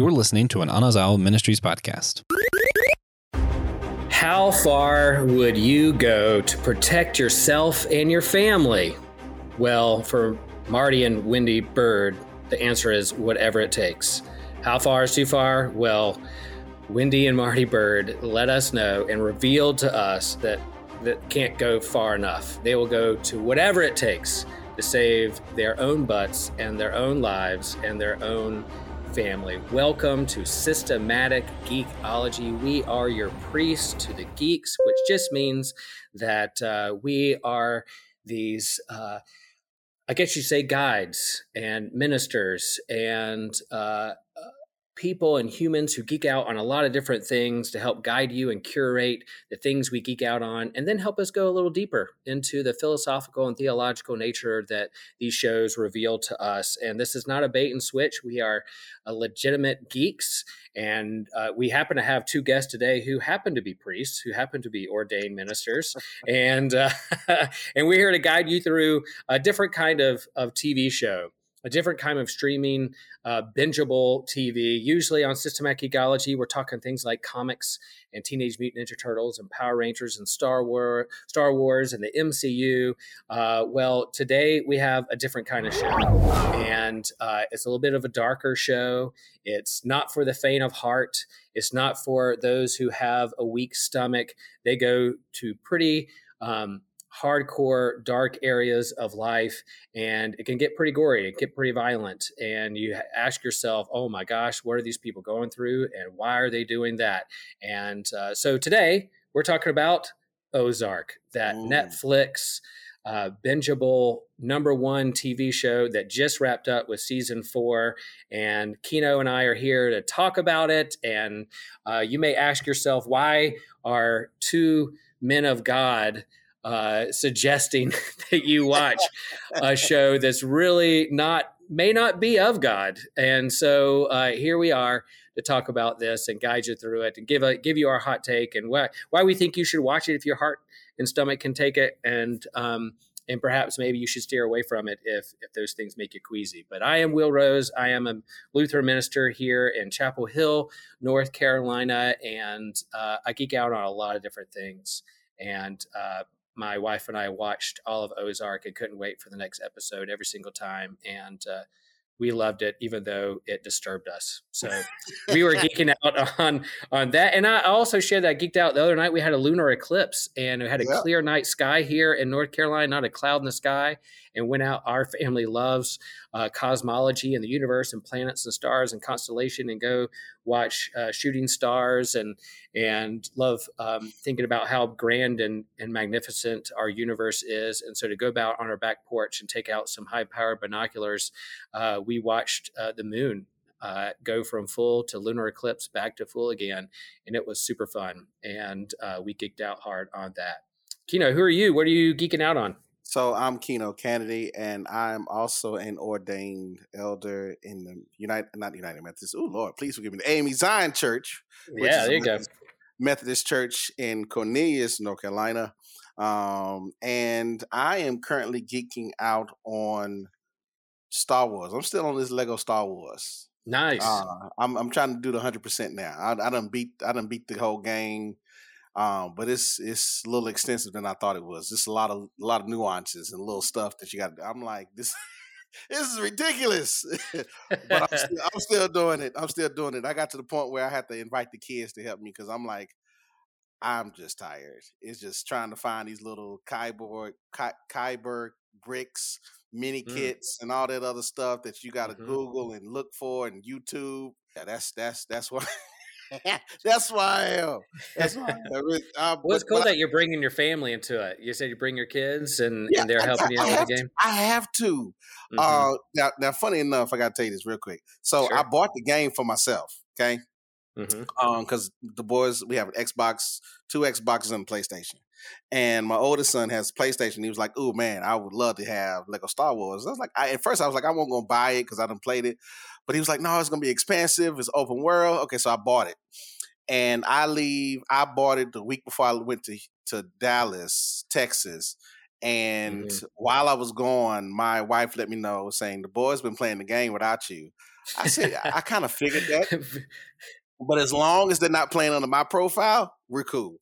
You're listening to an Anazao Ministries podcast. How far would you go to protect yourself and your family? Well, for Marty and Wendy Byrde, the answer is whatever it takes. How far is too far? Well, Wendy and Marty Byrde let us know and revealed to us that that can't go far enough. They will go to whatever it takes to save their own butts and their own lives and their own family. Welcome to Systematic Geekology. We are your priests to the geeks, which just means that uh, we are these, uh, I guess you say, guides and ministers and uh, people and humans who geek out on a lot of different things to help guide you and curate the things we geek out on, and then help us go a little deeper into the philosophical and theological nature that these shows reveal to us. And this is not a bait and switch. We are legitimate geeks. And uh, we happen to have two guests today who happen to be priests, who happen to be ordained ministers, and uh, and we're here to guide you through a different kind of, of TV show a different kind of streaming, uh, bingeable TV. Usually on Systematic Geekology, we're talking things like comics and Teenage Mutant Ninja Turtles and Power Rangers and Star War, Star Wars and the MCU. Uh, well, today we have a different kind of show, and uh, it's a little bit of a darker show. It's not for the faint of heart. It's not for those who have a weak stomach. They go to pretty um, hardcore, dark areas of life, and it can get pretty gory, it can get pretty violent. And you ask yourself, oh my gosh, what are these people going through, and why are they doing that? And uh, so today we're talking about Ozark, that Ooh. Netflix uh, bingeable number one TV show that just wrapped up with season four. And Kino and I are here to talk about it. And uh, you may ask yourself, why are two men of God uh, suggesting that you watch a show that's really not may not be of God. And so uh, here we are to talk about this and guide you through it and give a give you our hot take and why why we think you should watch it if your heart and stomach can take it and um, and perhaps maybe you should steer away from it if if those things make you queasy. But I am Will Rose. I am a Lutheran minister here in Chapel Hill, North Carolina, and uh, I geek out on a lot of different things. And uh, my wife and I watched all of Ozark and couldn't wait for the next episode every single time. And uh, we loved it, even though it disturbed us. So we were geeking out on on that. And I also shared that I geeked out the other night. We had a lunar eclipse, and we had a yeah. clear night sky here in North Carolina, not a cloud in the sky. And went out. Our family loves uh, cosmology and the universe and planets and stars and constellation, and go watch uh, shooting stars and and love um, thinking about how grand and and magnificent our universe is. And so to go about on our back porch and take out some high powered binoculars. Uh, we watched uh, the moon uh, go from full to lunar eclipse back to full again, and it was super fun. And uh, we geeked out hard on that. Kino, who are you? What are you geeking out on? So I'm Kino Kennedy, and I'm also an ordained elder in the United, not United Methodist. Oh Lord, please forgive me. The AME Zion Church. yeah, there you go. Methodist Church in Cornelius, North Carolina. Um, and I am currently geeking out on Star Wars. I'm still on this Lego Star Wars. Nice. Uh, I'm I'm trying to do the hundred percent now. I, I done beat I done beat the whole game, um, but it's it's a little extensive than I thought it was. Just a lot of a lot of nuances and little stuff that you got. I'm like this. this is ridiculous, but I'm still, I'm still doing it. I'm still doing it. I got to the point where I had to invite the kids to help me because I'm like, I'm just tired. It's just trying to find these little Kyborg, Ky, Kyber bricks mini mm. kits and all that other stuff that you got to mm-hmm. Google and look for and YouTube. Yeah, that's that's that's why. that's why I am. That's why. I am. Well, it's cool that you're bringing your family into it. You said you bring your kids, and, yeah, and they're helping I, you out with the game. To, I have to. Mm-hmm. Uh, now, now, funny enough, I got to tell you this real quick. So sure. I bought the game for myself. Okay. Mm-hmm. Um, because the boys we have an Xbox, two Xboxes and a PlayStation. And my oldest son has PlayStation. He was like, "Oh man, I would love to have Lego Star Wars." I was like, I, at first I was like, I won't gonna buy it because I didn't played it, but he was like, "No, it's gonna be expensive. It's open world." Okay, so I bought it, and I leave. I bought it the week before I went to to Dallas, Texas, And mm-hmm. while I was gone, my wife let me know saying the boys been playing the game without you. I said I kind of figured that, but as long as they're not playing under my profile, we're cool.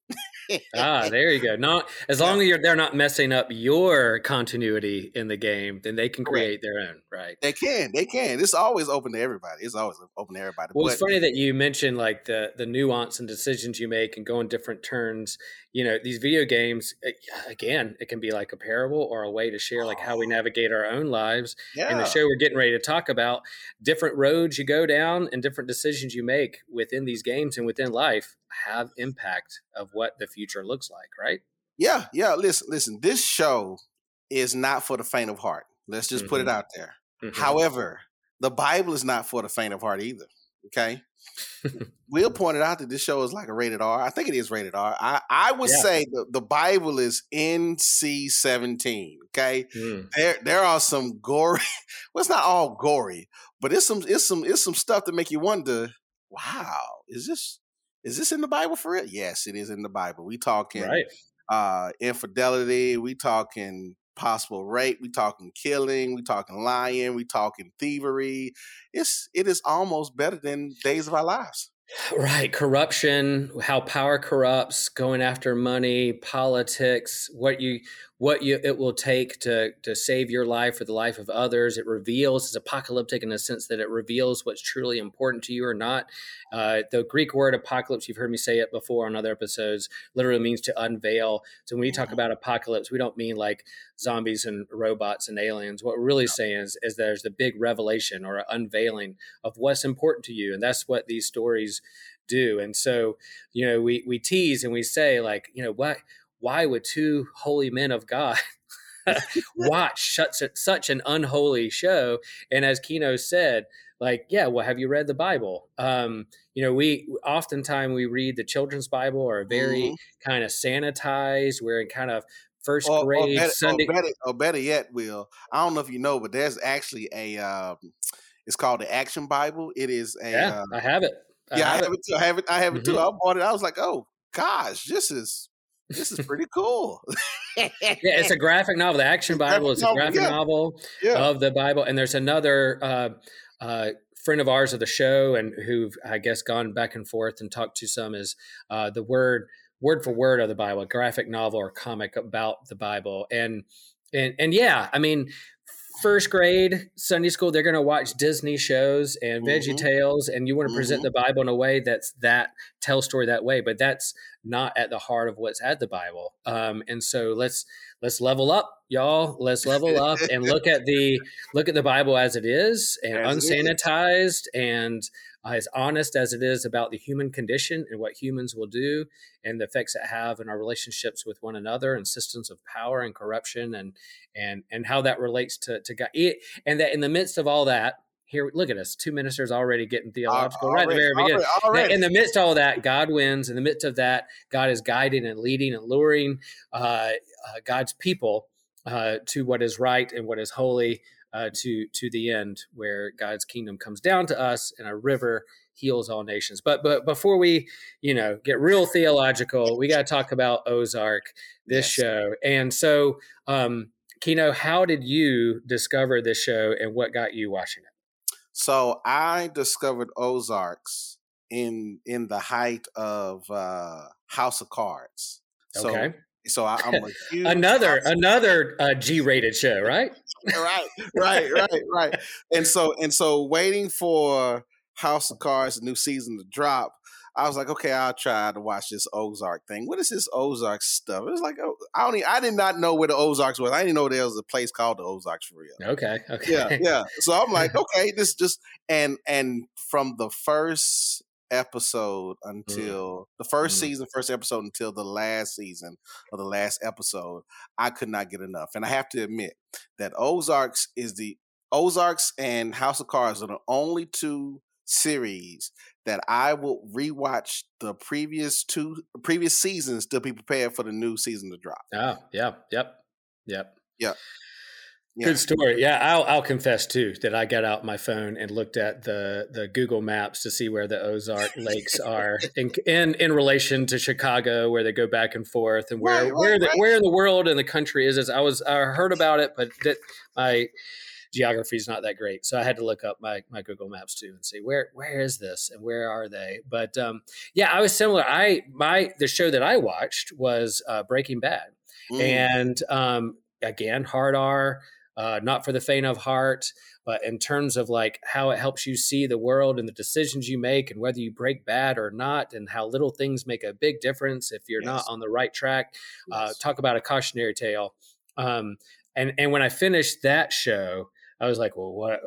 ah, there you go. Not as long as they're not messing up your continuity in the game, then they can create their own, right? They can, they can. It's always open to everybody. It's always open to everybody. Well, but, it's funny that you mentioned like the the nuance and decisions you make and going different turns. You know, these video games, eh, again, it can be like a parable or a way to share like how we oh. navigate our own lives. Yeah. And the show we're getting ready to talk about, different roads you go down and different decisions you make within these games and within life have impact of what the future looks like, right? Yeah, yeah. Listen, listen. This show is not for the faint of heart. Let's just mm-hmm. put it mm-hmm. out there. Mm-hmm. However, the Bible is not for the faint of heart either. Okay. Will pointed out that this show is like a rated R. I think it is rated R. I, I would yeah. say the, the Bible is NC seventeen. Okay, mm. there there are some gory. Well, it's not all gory, but it's some it's some it's some stuff that make you wonder. Wow, is this is this in the Bible for real? Yes, it is in the Bible. We talking right. uh, infidelity. We talking possible rape. We talking killing. We talking lying. We talking thievery. It's it is almost better than Days of Our Lives. Right, corruption, how power corrupts, going after money, politics, what you what you it will take to to save your life or the life of others. It reveals it's apocalyptic in the sense that it reveals what's truly important to you or not. Uh, the Greek word apocalypse, you've heard me say it before on other episodes, literally means to unveil. So when we talk mm-hmm. about apocalypse, we don't mean like zombies and robots and aliens. What we're really saying is, is there's the big revelation or unveiling of what's important to you, and that's what these stories do. And so, you know, we we tease and we say like, you know, what why would two holy men of God watch such such an unholy show? And as Kino said, like, yeah, well, have you read the Bible? Um, you know, we oftentimes we read the children's Bible or very mm-hmm. kind of sanitized, we're in kind of first or, grade or better, Sunday. Or better, or better, yet, Will I don't know if you know, but there's actually a. Uh, it's called the Action Bible. It is a. Yeah, uh, I have it. I yeah, have I have it. it too. I have it. I have it mm-hmm. too. I bought it. I was like, oh gosh, this is this is pretty cool. yeah, it's a graphic novel. The Action Bible is a graphic yeah. novel yeah. of the Bible, and there's another uh, uh, friend of ours of the show, and who've I guess gone back and forth and talked to some is uh, the word word for word of the Bible, a graphic novel or comic about the Bible, and and and yeah, I mean first grade Sunday school, they're going to watch Disney shows and Veggie mm-hmm. Tales, and you want to present mm-hmm. the Bible in a way that's that tell story that way. But that's not at the heart of what's at the Bible. Um, and so let's let's level up, y'all. Let's level up and look at the look at the Bible as it is and as unsanitized is. and uh, as honest as it is about the human condition and what humans will do and the effects it have in our relationships with one another and systems of power and corruption and and and how that relates to to God. It, and that in the midst of all that, here look at us two ministers already getting theological uh, right at the very beginning already, already. in the midst of all that god wins in the midst of that god is guiding and leading and luring uh, uh, god's people uh, to what is right and what is holy uh, to to the end where god's kingdom comes down to us and a river heals all nations but but before we you know get real theological we got to talk about ozark this yes. show and so um kino how did you discover this show and what got you watching it so I discovered Ozarks in in the height of uh, House of Cards. So, okay. So I, am another another uh, G-rated show, right? right, right, right, right. And so and so, waiting for House of Cards, new season to drop. I was like, okay, I'll try to watch this Ozark thing. What is this Ozark stuff? It was like, oh, I don't, even, I did not know where the Ozarks was. I didn't know there was a place called the Ozarks for real. Okay, okay, yeah, yeah. So I'm like, okay, this just and and from the first episode mm. until mm. the first mm. season, first episode until the last season or the last episode, I could not get enough. And I have to admit that Ozarks is the Ozarks and House of Cards are the only two series that I will rewatch the previous two previous seasons to be prepared for the new season to drop. Oh, yeah, yep, yep, yep. Yeah. Good story. Yeah, I'll, I'll confess too that I got out my phone and looked at the the Google Maps to see where the Ozark Lakes are in, in in relation to Chicago, where they go back and forth, and where right, where right, the, right. where in the world and the country is. As I was I heard about it, but that my geography is not that great, so I had to look up my my Google Maps too and see where where is this and where are they. But um, yeah, I was similar. I my the show that I watched was uh, Breaking Bad, mm. and um, again hard R uh, not for the faint of heart, but in terms of like how it helps you see the world and the decisions you make and whether you break bad or not, and how little things make a big difference if you're yes. not on the right track. Uh, yes. Uh, talk about a cautionary tale. Um, and and when I finished that show, I was like, well, what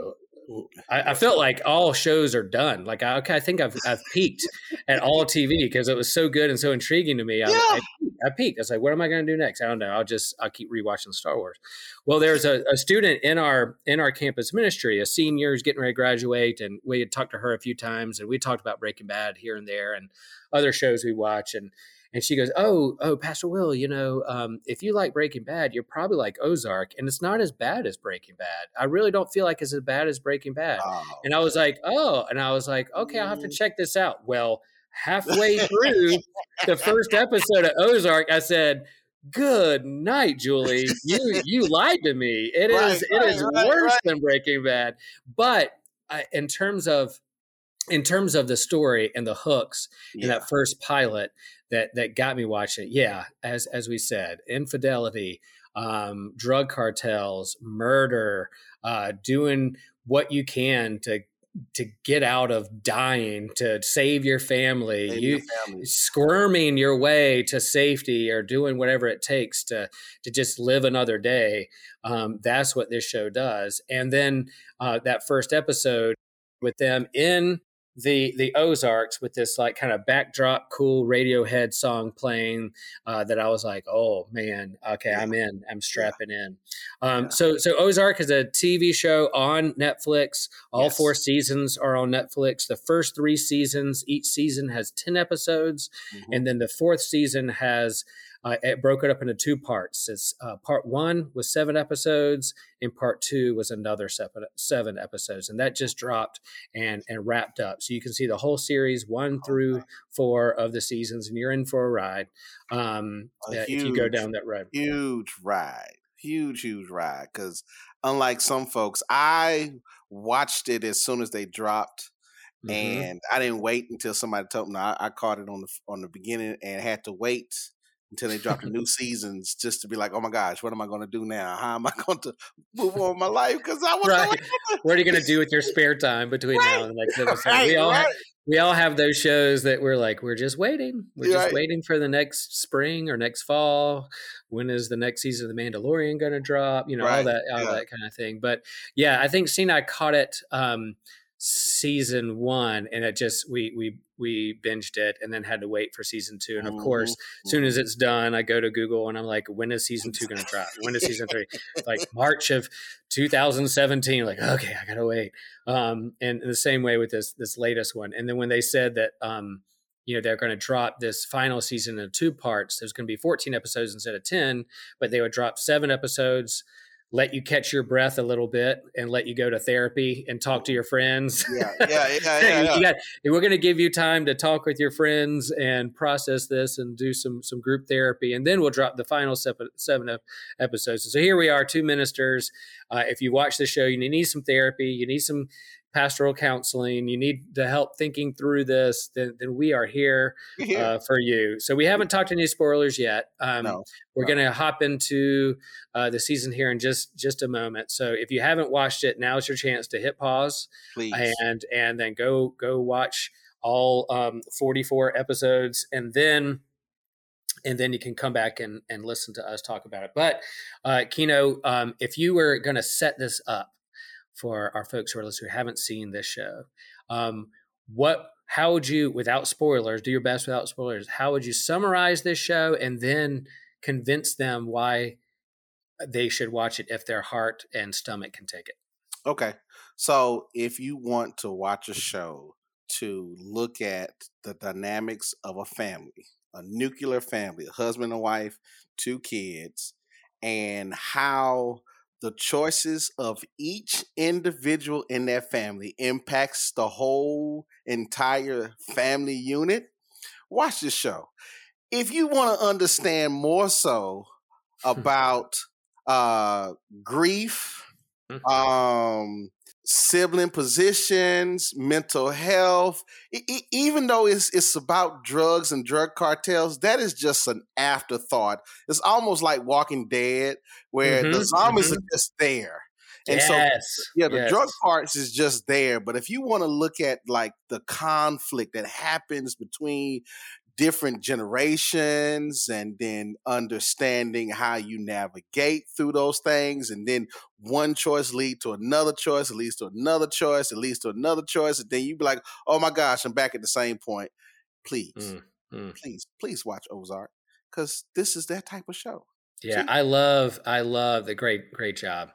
I, I, felt like all shows are done. Like, I, okay, I think I've, I've peaked at all TV because it was so good and so intriguing to me. Yeah. I, I, peaked. I was like, what am I going to do next? I don't know. I'll just, I'll keep rewatching Star Wars. Well, there's a, a student in our, in our campus ministry, a senior is getting ready to graduate. And we had talked to her a few times and we talked about Breaking Bad here and there and other shows we watch. And, and she goes, "Oh, oh, Pastor Will, you know, um, if you like Breaking Bad, you're probably like Ozark, and it's not as bad as Breaking Bad. I really don't feel like it's as bad as Breaking Bad." Oh. And I was like, "Oh," and I was like, "Okay, I'll have to mm. check this out." Well, halfway through the first episode of Ozark, I said. Good night, Julie. You you lied to me. It right, is right, it is right, worse than Breaking Bad. But I, in terms of in terms of the story and the hooks yeah. in that first pilot, that that got me watching it. Yeah, as as we said, infidelity, um, drug cartels, murder, uh, doing what you can to to get out of dying to save your family. Save you your family. squirming your way to safety or doing whatever it takes to to just live another day. Um, that's what this show does. And then uh, that first episode with them in the the Ozarks with this like kind of backdrop cool Radiohead song playing uh, that I was like, oh man, okay, yeah. I'm in, I'm strapping yeah. in. Um, yeah. So so Ozark is a TV show on Netflix. All yes. four seasons are on Netflix. The first three seasons, each season has ten episodes, mm-hmm. and then the fourth season has uh, it broke it up into two parts. It's uh, part one was seven episodes, and part two was another seven, seven episodes, and that just dropped and and wrapped up. So you can see the whole series, one through four of the seasons, and you're in for a ride. Um, a huge, if you go down that road, huge ride, huge huge ride. Because unlike some folks, I watched it as soon as they dropped. Mm-hmm. And I didn't wait until somebody told me. I, I, caught it on the on the beginning and had to wait until they drop the new seasons just to be like, oh my gosh, what am I going to do now? How am I going to move on my life? Because I was right. what are you going to do with your spare time between right. now and the next episode? Right, we all have, we all have those shows that we're like, we're just waiting. We're just waiting for the next spring or next fall. When is the next season of The Mandalorian going to drop? You know, all that, all yeah. that kind of thing. But yeah, I think Cena caught it. Um, season one and it just we we we binged it and then had to wait for season two and of mm-hmm. course as soon as mm-hmm. it's done i go to google and i'm like when is season two going to drop when is season three like march of 2017 like okay i gotta wait um and the same way with this this latest one and then when they said that um you know they're going to drop this final season in two parts there's going to be 14 episodes instead of 10 but they would drop seven episodes let you catch your breath a little bit and let you go to therapy and talk to your friends. Yeah, yeah, yeah. yeah, yeah. Got, we're going to give you time to talk with your friends and process this and do some some group therapy, and then we'll drop the final seven, seven episodes. So here we are, two ministers. Uh, if you watch the show, you need some therapy, you need some pastoral counseling, you need the help thinking through this, then, then we are here uh, for you. So we haven't talked any spoilers yet. Um, no, we're no. going to hop into uh, the season here in just just a moment. So if you haven't watched it, now's your chance to hit pause Please. and and then go go watch all um, 44 episodes, and then and then you can come back and, and listen to us talk about it. But uh, Kino, um, if you were going to set this up for our folks who are listening who haven't seen this show. Um, what how would you without spoilers do your best without spoilers how would you summarize this show and then convince them why they should watch it if their heart and stomach can take it okay so if you want to watch a show to look at the dynamics of a family a nuclear family a husband and wife two kids and how the choices of each individual in their family impacts the whole entire family unit, watch this show. If you want to understand more so about uh, grief, mm-hmm. um, sibling positions, mental health. E- even though it's it's about drugs and drug cartels, that is just an afterthought. It's almost like Walking Dead, where mm-hmm, the zombies mm-hmm. are just there. And yes, so, yeah, the yes. drug parts is just there. But if you want to look at like the conflict that happens between different generations and then understanding how you navigate through those things and then one choice lead to another choice it leads to another choice it leads to another choice and then you be like oh my gosh i'm back at the same point please mm, mm. please please watch ozark because this is that type of show yeah, I love, I love the great, great job,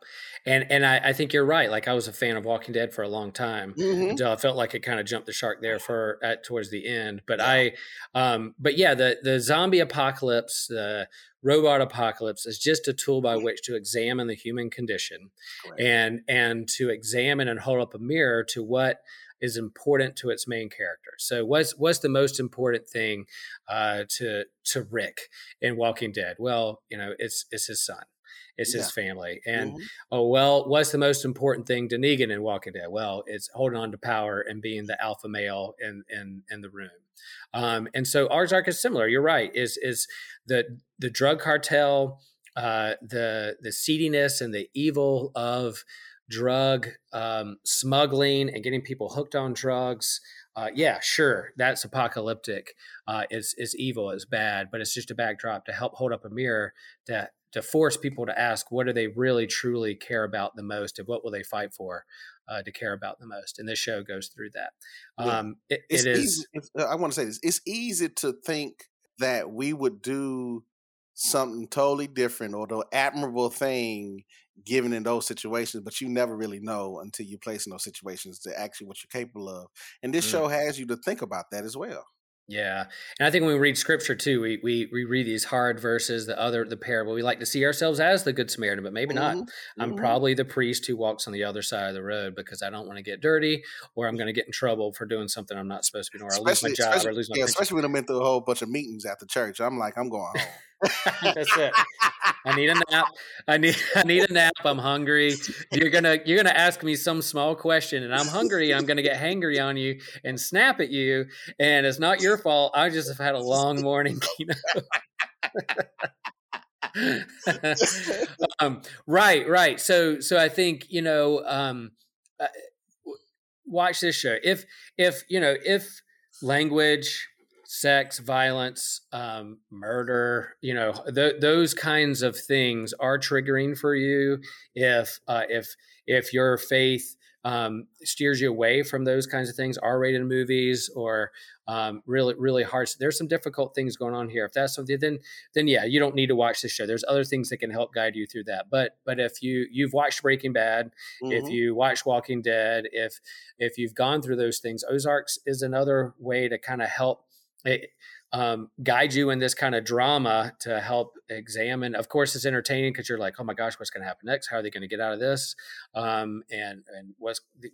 and and I, I think you're right. Like I was a fan of Walking Dead for a long time mm-hmm. until I felt like it kind of jumped the shark there for at towards the end. But yeah. I, um, but yeah, the the zombie apocalypse, the robot apocalypse is just a tool by which to examine the human condition, and and to examine and hold up a mirror to what is important to its main character. So what's what's the most important thing uh, to to Rick in Walking Dead? Well, you know, it's it's his son. It's yeah. his family. And mm-hmm. oh well, what's the most important thing to Negan in Walking Dead? Well, it's holding on to power and being the alpha male in in in the room. Um, and so Ozark is similar. You're right. Is is the the drug cartel, uh, the the seediness and the evil of drug um, smuggling and getting people hooked on drugs. Uh, yeah, sure, that's apocalyptic. Uh, is is evil, is bad, but it's just a backdrop to help hold up a mirror to to force people to ask what do they really truly care about the most, and what will they fight for uh, to care about the most. And this show goes through that. Um, it, it is. Easy, I want to say this: it's easy to think that we would do something totally different or the admirable thing given in those situations, but you never really know until you place in those situations to actually what you're capable of. And this mm. show has you to think about that as well. Yeah, and I think when we read scripture too, we, we we read these hard verses, the other the parable. We like to see ourselves as the good Samaritan, but maybe mm-hmm. not. I'm mm-hmm. probably the priest who walks on the other side of the road because I don't want to get dirty, or I'm going to get in trouble for doing something I'm not supposed to be doing, or I lose my job, or lose my. Yeah, especially when I'm in through a whole bunch of meetings at the church. I'm like, I'm going home. That's it. I need a nap. I need I need a nap. I'm hungry. You're gonna you're gonna ask me some small question, and I'm hungry. I'm gonna get hangry on you and snap at you, and it's not your fault. I just have had a long morning. You know. um, right, right. So so I think you know. Um, uh, watch this show. If if you know if language sex, violence, um, murder, you know, th- those kinds of things are triggering for you. If uh, if if your faith um, steers you away from those kinds of things, R-rated movies or um, really really hard. There's some difficult things going on here. If that's something, then then yeah, you don't need to watch this show. There's other things that can help guide you through that. But but if you you've watched Breaking Bad, mm-hmm. if you watch Walking Dead, if if you've gone through those things, Ozarks is another way to kind of help it, um, guide you in this kind of drama to help examine. Of course, it's entertaining because you're like, oh my gosh, what's going to happen next? How are they going to get out of this? Um, and and what's the,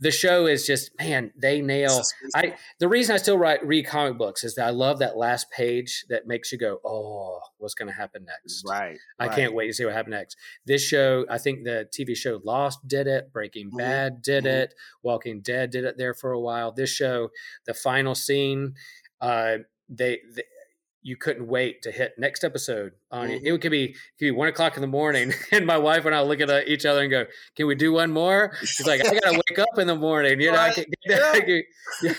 the, show is just man, they nail. I the reason I still write read comic books is that I love that last page that makes you go, oh, what's going to happen next? Right. I right. can't wait to see what happens next. This show, I think the TV show Lost did it, Breaking mm-hmm. Bad did mm-hmm. it, Walking Dead did it there for a while. This show, the final scene uh, they, they you couldn't wait to hit next episode on mm-hmm. it. It could be it could be one o'clock in the morning, and my wife and I look at uh, each other and go, "Can we do one more?" She's like, "I gotta wake up in the morning, you know." Right. Can, yeah.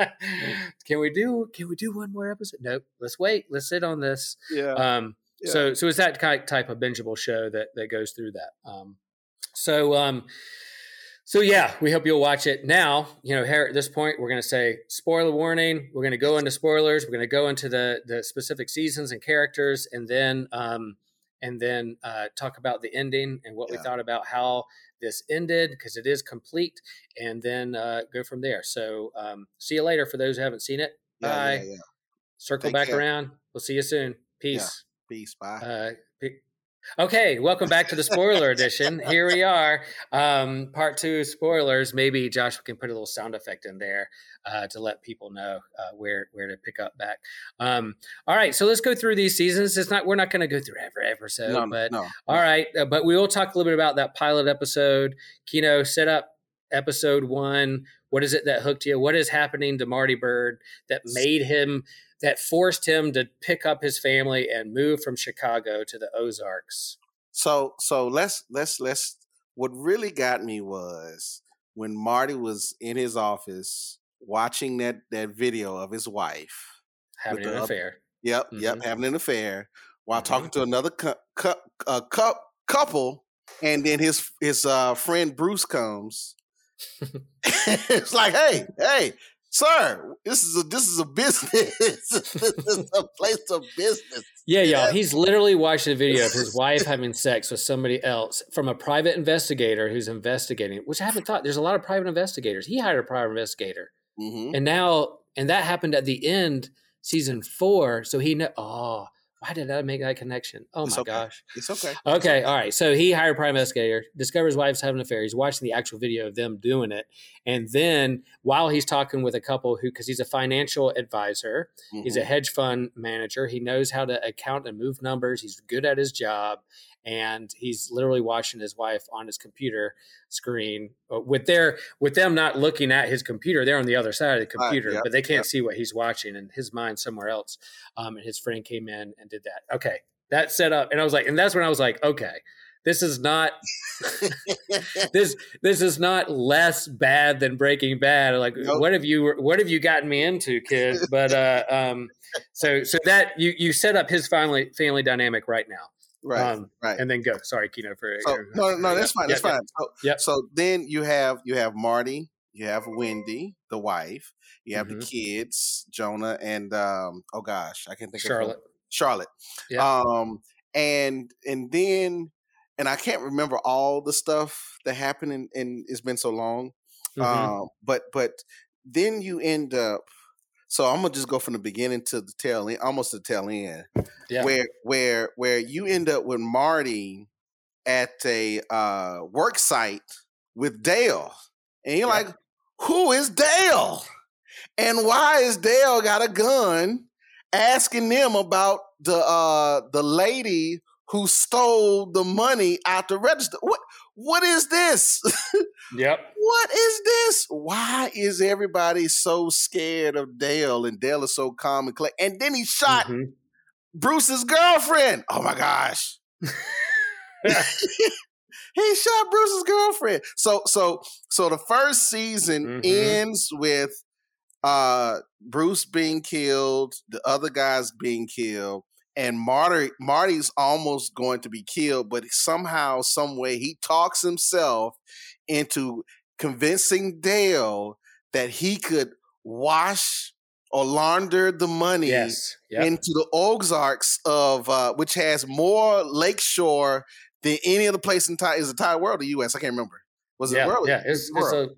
can we do Can we do one more episode? Nope. Let's wait. Let's sit on this. Yeah. Um. Yeah. So so it's that type of bingeable show that that goes through that. Um. So um. So yeah, we hope you'll watch it. Now, you know, here at this point, we're going to say spoiler warning. We're going to go into spoilers. We're going to go into the the specific seasons and characters, and then um, and then uh, talk about the ending and what yeah. we thought about how this ended because it is complete, and then uh, go from there. So um, see you later for those who haven't seen it. Bye. Yeah, yeah, Circle Take back care. around. We'll see you soon. Peace. Peace. Bye. Uh, Okay, welcome back to the spoiler edition. Here we are, um, part two spoilers. Maybe Josh can put a little sound effect in there uh, to let people know uh, where where to pick up back. Um, all right, so let's go through these seasons. It's not we're not going to go through every episode, No, but no. all right, uh, but we will talk a little bit about that pilot episode. Kino set up episode one. What is it that hooked you? What is happening to Marty Bird that made him that forced him to pick up his family and move from Chicago to the Ozarks? So so let's let's let's what really got me was when Marty was in his office watching that that video of his wife. Having an other- affair. Yep, yep, Mhm. having an affair while Mhm. talking to another cu- cu- uh, cou- couple, and then his his uh, friend Bruce comes. it's like, hey, hey, sir, this is a this is a business. this is a place of business. Yeah, y'all. He's literally watching a video of his wife having sex with somebody else from a private investigator who's investigating, which I haven't thought. There's a lot of private investigators. He hired a private investigator. hmm And now, and that happened at the end, season four. So he know, oh, why did I make that connection? Oh It's my okay. gosh. It's okay. Okay, all right. So he hired private investigator, discovers wife's having an affair. He's watching the actual video of them doing it. And then while he's talking with a couple who, because he's a financial advisor, he's a Mhm. hedge fund manager. He knows how to account and move numbers. He's good at his job. And he's literally watching his wife on his computer screen uh, with their with them not looking at his computer. They're on the other side of the computer, yep, but they can't yep. see what he's watching, and his mind somewhere else. Um, and his friend came in and did that. Okay, that set up, and I was like, and that's when I was like, okay, this is not this this is not less bad than Breaking Bad. Like, Nope. what have you what have you gotten me into, kid? But uh, um, so so that you you set up his family family dynamic right now, right, um, right. and then go. Sorry, Kino, for So no, no, that's fine. Yeah, That's yeah. fine. So, Yep. so then you have you have Marty, you have Wendy, the wife, you have Mhm. the kids, Jonah, and um, oh gosh, I can't think of Charlotte. Charlotte. Yeah. Um, and and then and I can't remember all the stuff that happened, and, and it's been so long. Mhm. Um, but but then you end up. So I'm gonna just go from the beginning to the tail end, almost the tail end yeah. where where where you end up with Marty at a uh, work site with Dale, and you're Yeah. like, "Who is Dale? And why is Dale got a gun?" Asking them about the uh, the lady who stole the money out the register. What what is this? Yep. what is this? Why is everybody so scared of Dale? And Dale is so calm and collected. And then he shot Mhm. Bruce's girlfriend. Oh my gosh. he shot Bruce's girlfriend. So so so the first season Mhm. ends with uh Bruce being killed, the other guys being killed, and Marty Marty's almost going to be killed, but somehow, some way, he talks himself into convincing Dale that he could wash or launder the money yes. Yep. into the Ozarks of uh, which has more lakeshore than any other place in entire is the entire world, the U.S. I can't remember. Was it yeah, world? yeah, it's, it's a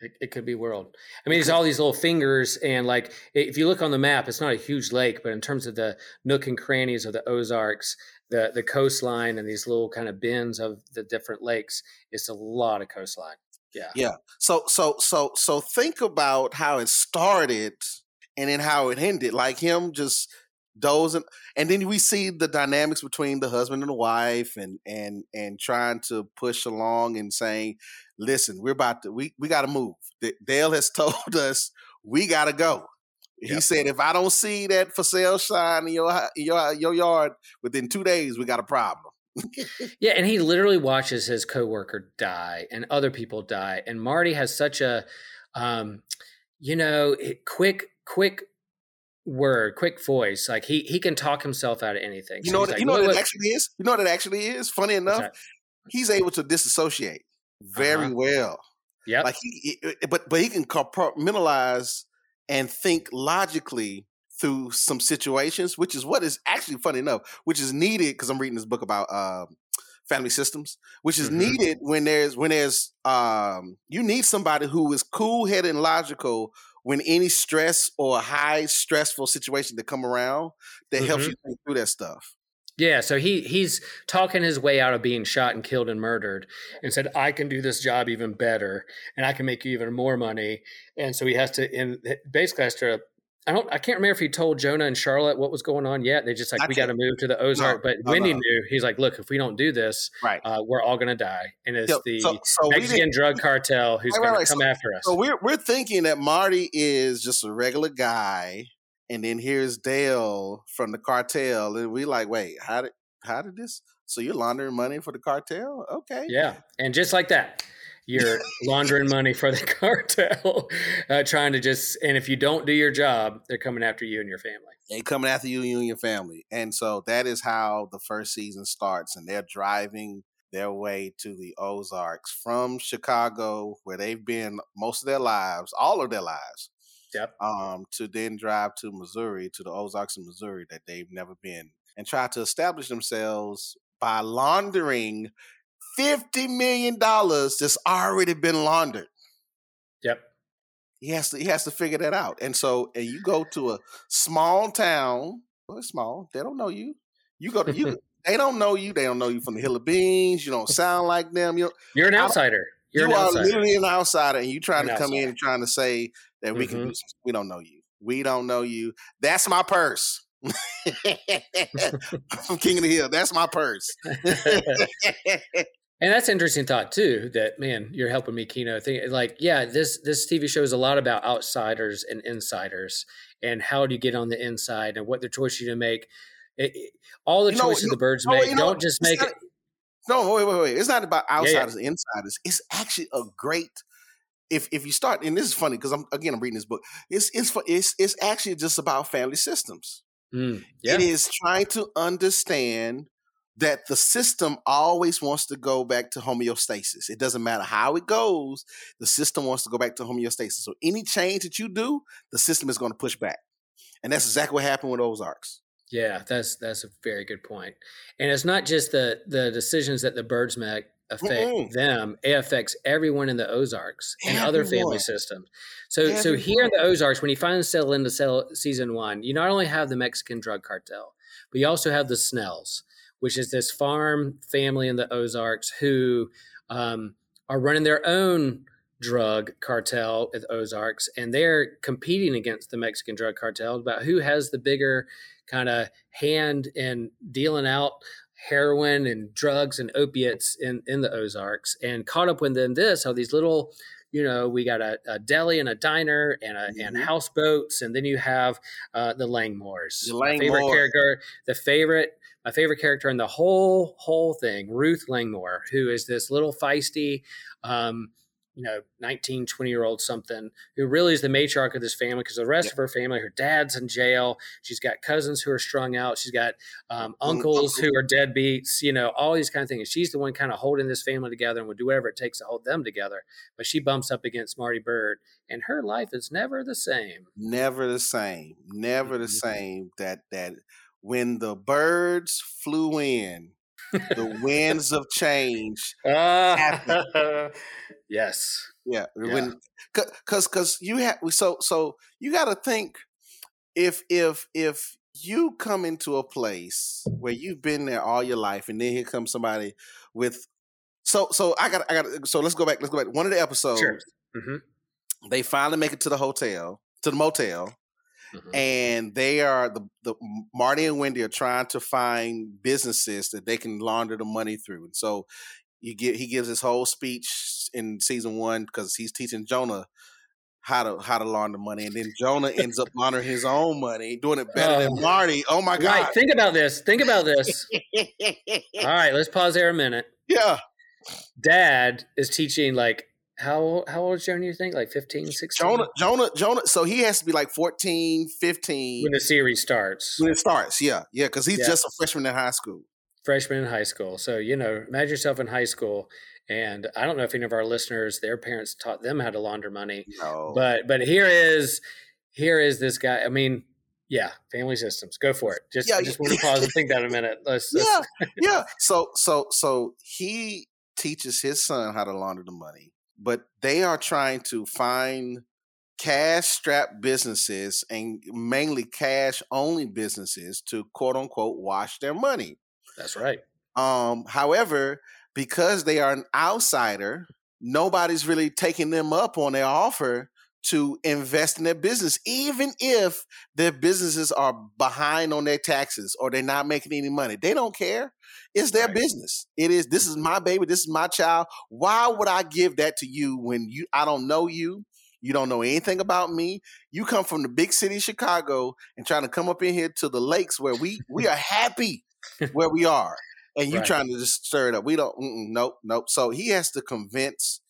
it, it could be world. I mean, there's all these little fingers, and like if you look on the map, it's not a huge lake, but in terms of the nook and crannies of the Ozarks, the the coastline, and these little kind of bends of the different lakes, it's a lot of coastline. Yeah, Yeah. So so so so think about how it started and then how it ended. Like him just dozing and and then we see the dynamics between the husband and the wife and and and trying to push along and saying, listen, we're about to we, we gotta move. Dale has told us we gotta go. He Yep. said, if I don't see that for sale sign in your in your your yard within two days, we got a problem. yeah, and he literally watches his coworker die and other people die, and Marty has such a, um, you know, quick quick word, quick voice. Like he he can talk himself out of anything. You So know what like, you know what "Look, it actually is? You know what it actually is? Funny enough, he's able to disassociate very Uh-huh. well. Yeah. Like he, he- but but he can compartmentalize and think logically through some situations, which is what is actually funny enough, which is needed because I'm reading this book about um, family systems, which is Mhm. needed when there's when there's um, you need somebody who is cool headed and logical when any stress or high stressful situation that come around that helps Mhm. you think through that stuff. Yeah, so he he's talking his way out of being shot and killed and murdered, and said, "I can do this job even better, and I can make you even more money." And so he has to, and basically has to I don't. I can't remember if he told Jonah and Charlotte what was going on yet. They just like I we got to move to the Ozark. No, but no, Wendy no. knew. He's like, look, if we don't do this, Right. uh, we're all gonna die. And it's So- the so, so Mexican drug cartel who's right, gonna right. come after us. So we're we're thinking that Marty is just a regular guy, and then here's Dale from the cartel, and we like, wait, how did how did this? So you're laundering money for the cartel? Okay. yeah, and just like that. You're laundering money for the cartel, uh, trying to just, and if you don't do your job, they're coming after you and your family. They're coming after you, you and your family, and so that is how the first season starts, and they're driving their way to the Ozarks from Chicago, where they've been most of their lives, all of their lives. Yep. um, to then drive to Missouri, to the Ozarks in Missouri that they've never been, and try to establish themselves by laundering fifty million dollars that's already been laundered. Yep. He has to he has to figure that out. And so and you go to a small town, well, it's small, they don't know you. You go to you they don't know you, they don't know you from the Hill of Beans, you don't sound like them. You're, You're an outsider. You're you an are outsider. literally an outsider, and you're trying You're to come in and trying to say that we can do. Mm-hmm. Some, we don't know you. We don't know you. That's my purse. From King of the Hill. That's my purse. And that's an interesting thought too. That man, you're helping me, Kino. Think like, yeah, this this TV show is a lot about outsiders and insiders, and how do you get on the inside, and what the choice you to make. It, it- all the You choices you- the Byrdes no, make, you know, don't just make not- it. no, wait, wait, wait. It's not about yeah. outsiders and insiders. It's actually a great. If if you start, and this is funny because I'm again I'm reading this book. It's it's it's it's actually just about family systems. Mm, yeah, It is trying to understand that the system always wants to go back to homeostasis. It doesn't matter how it goes, the system wants to go back to homeostasis. So any change that you do, the system is going to push back. And that's exactly what happened with Ozarks. yeah. That's that's a very good point. And it's not just the the decisions that the Byrdes make affect Mm-mm. them; it affects everyone in the Ozarks and other family systems. So so here in the Ozarks, when you finally settle into season one, you not only have the Mexican drug cartel, but you also have the Snells, which is this farm family in the Ozarks who um, are running their own drug cartel at the Ozarks, and they're competing against the Mexican drug cartel about who has the bigger kind of hand in dealing out heroin and drugs and opiates in, in the Ozarks. And caught up within this are these little, you know, we got a, a deli and a diner and a, and Mhm. houseboats, and then you have uh, the Langmores. The My favorite character, the favorite, my favorite character in the whole whole thing, Ruth Langmore, who is this little feisty, um, you know, 19, 20 year old something, who really is the matriarch of this family because the rest Yeah. of her family, her dad's in jail. She's got cousins who are strung out. She's got um, uncles who are deadbeats, you know, all these kind of things. She's the one kind of holding this family together and would do whatever it takes to hold them together. But she bumps up against Marty Byrde, and her life is never the same. Never the same. Never the Mhm. same. That that when the birds flew in, the winds of change Ah, yes. Yeah, Yeah. when because because you have so so you got to think if if if you come into a place where you've been there all your life and then here comes somebody with so so I got I got so let's go back let's go back one of the episodes Sure. hmm they finally make it to the hotel to the motel Mhm. and they are the the Marty and Wendy are trying to find businesses that they can launder the money through. And so you get he gives his whole speech in season one because he's teaching Jonah how to how to launder money, and then Jonah ends up laundering his own money, doing it better Oh. than Marty. Oh my Right. god! Think about this. Think about this. All right. Let's pause there a minute. yeah, Dad is teaching like how how old is Jonah? You think like 15, 16? Jonah, Jonah, Jonah. So he has to be like 14, 15 when the series starts. when it starts. Yeah, yeah, because he's Yeah. just a freshman in high school. freshman in high school. So, you know, imagine yourself in high school. And I don't know if any of our listeners, their parents taught them how to launder money. No, But but here is here is this guy. I mean, yeah, family systems. Go for it. Just Yeah, I just want to pause and think that a minute. Let's, let's yeah, yeah. So so so he teaches his son how to launder the money, but they are trying to find cash strapped businesses and mainly cash only businesses to quote unquote wash their money. That's right. Um, however, because they are an outsider, nobody's really taking them up on their offer to invest in their business, even if their businesses are behind on their taxes or they're not making any money. They don't care. It's their Right. business. It is. This is my baby. This is my child. Why would I give that to you when you? I don't know you. You don't know anything about me. You come from the big city, of Chicago, and trying to come up in here to the lakes where we we are happy where we are, and you Right. trying to just stir it up. We don't. Nope, nope. So he has to convince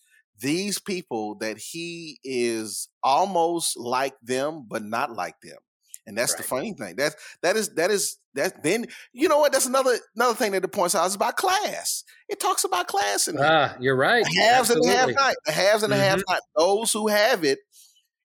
these people that he is almost like them, but not like them. And that's the funny thing. That's that is that is that. Then you know what? That's another another thing that it points out is about class. It talks about class in. Ah, you're right. the haves and the have not. The haves and the have not. Those who have it,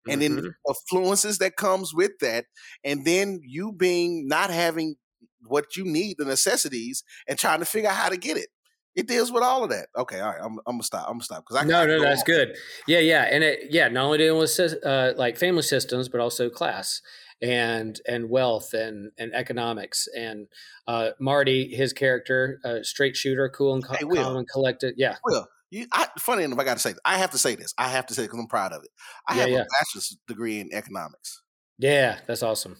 and then Mhm. the affluences that comes with that, and then you being not having what you need, the necessities, and trying to figure out how to get it. It deals with all of that. Okay, all right. I'm, I'm gonna stop. I'm gonna stop because I no, no, go that's on. good. Yeah, yeah, and it, yeah, not only dealing with uh, like family systems, but also class and and wealth and and economics. And uh, Marty, his character, uh, straight shooter, cool and co- Hey, calm and collected. Yeah, Will, you, I, funny enough, I got to say, I have to say this. I have to say because I'm proud of it. I Yeah, have yeah. a bachelor's degree in economics. yeah, that's awesome.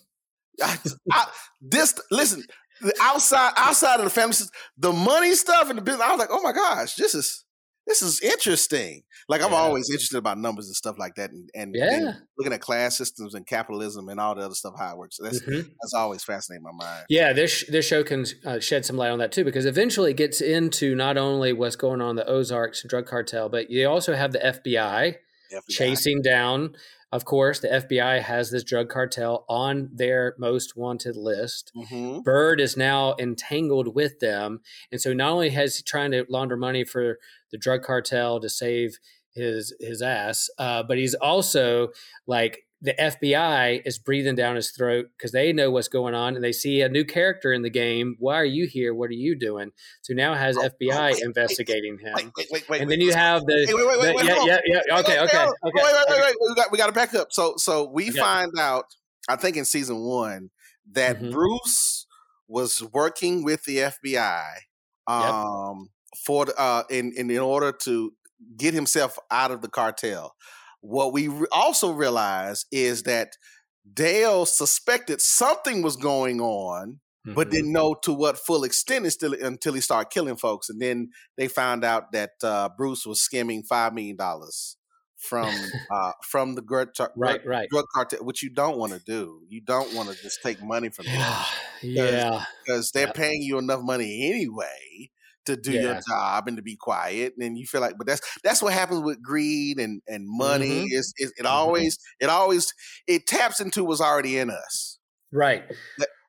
I, I, this listen, the outside outside of the family, the money stuff and the business. I was like, oh my gosh, this is this is interesting. Like I'm Yeah. always interested about numbers and stuff like that, and and Yeah. looking at class systems and capitalism and all the other stuff how it works. That's Mhm. that's always fascinating my mind. Yeah, this this show can uh, shed some light on that too, because eventually it gets into not only what's going on in the Ozarks drug cartel, but you also have the FBI FBI. chasing down. Of course, the FBI has this drug cartel on their most wanted list. Mhm. Byrde is now entangled with them, and so not only has he trying to launder money for the drug cartel to save his his ass, uh, but he's also like the FBI is breathing down his throat because they know what's going on and they see a new character in the game. Why are you here? What are you doing? So now has Oh, FBI wait, wait, investigating Wait, him, wait, wait, wait. and then you have the, wait, wait, wait, wait, yeah, yeah, yeah. Okay, okay, okay. Wait, wait, wait, wait. We got we got to back up. So so we Okay. find out, I think in season one, that Mhm. Bruce was working with the FBI um for the, uh in in order to get himself out of the cartel. What we re- also realize is that Del suspected something was going on, but Mhm. didn't know to what full extent until, until he started killing folks. And then they found out that uh, Bruce was skimming five million dollars from uh, from the drug, drug, right, right. drug cartel, which you don't want to do. You don't want to just take money from them yeah, because they're Yeah. paying you enough money anyway to do your job and to be quiet. And you feel like, but that's that's what happens with greed and and money. Mhm. Is it, it Mhm. always it always it taps into what's already in us. right.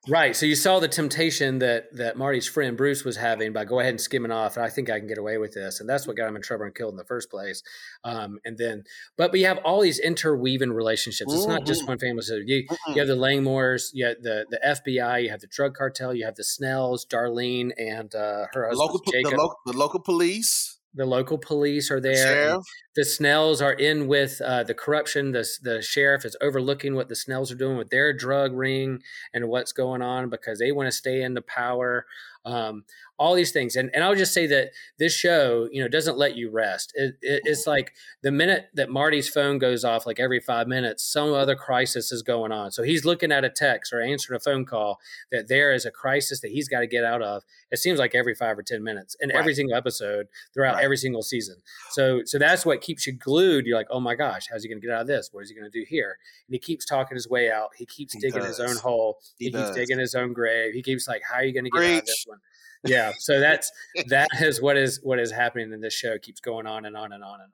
Right. So you saw the temptation that that Marty's friend Bruce was having by go ahead and skimming off. And I think I can get away with this, and that's what got him in trouble and killed in the first place. Um, and then, but we have all these interweaving relationships. It's not just Mhm. one family. So you you have the Langmores, you have the the FBI, you have the drug cartel, you have the Snells, Darlene, and uh, her husband local, Jacob. the, local, the local police, the local police are there. sheriff. the Snells are in with uh, the corruption. The the sheriff is overlooking what the Snells are doing with their drug ring and what's going on because they want to stay in the power. Um, all these things, and and I'll just say that this show, you know, doesn't let you rest. It, it, it's like the minute that Marty's phone goes off, like every five minutes, some other crisis is going on. So he's looking at a text or answering a phone call that there is a crisis that he's got to get out of. It seems like every five or ten minutes in every single episode throughout Right. every single season. So so that's what keeps you glued. You're like, oh my gosh, how's he going to get out of this? What is he going to do here? And he keeps talking his way out. He keeps He digging his own hole. He He, keeps digging his own grave. He keeps like, how are you going to get out of this one? Yeah. So that's that is what is what is happening in this show. It keeps going on and on and on and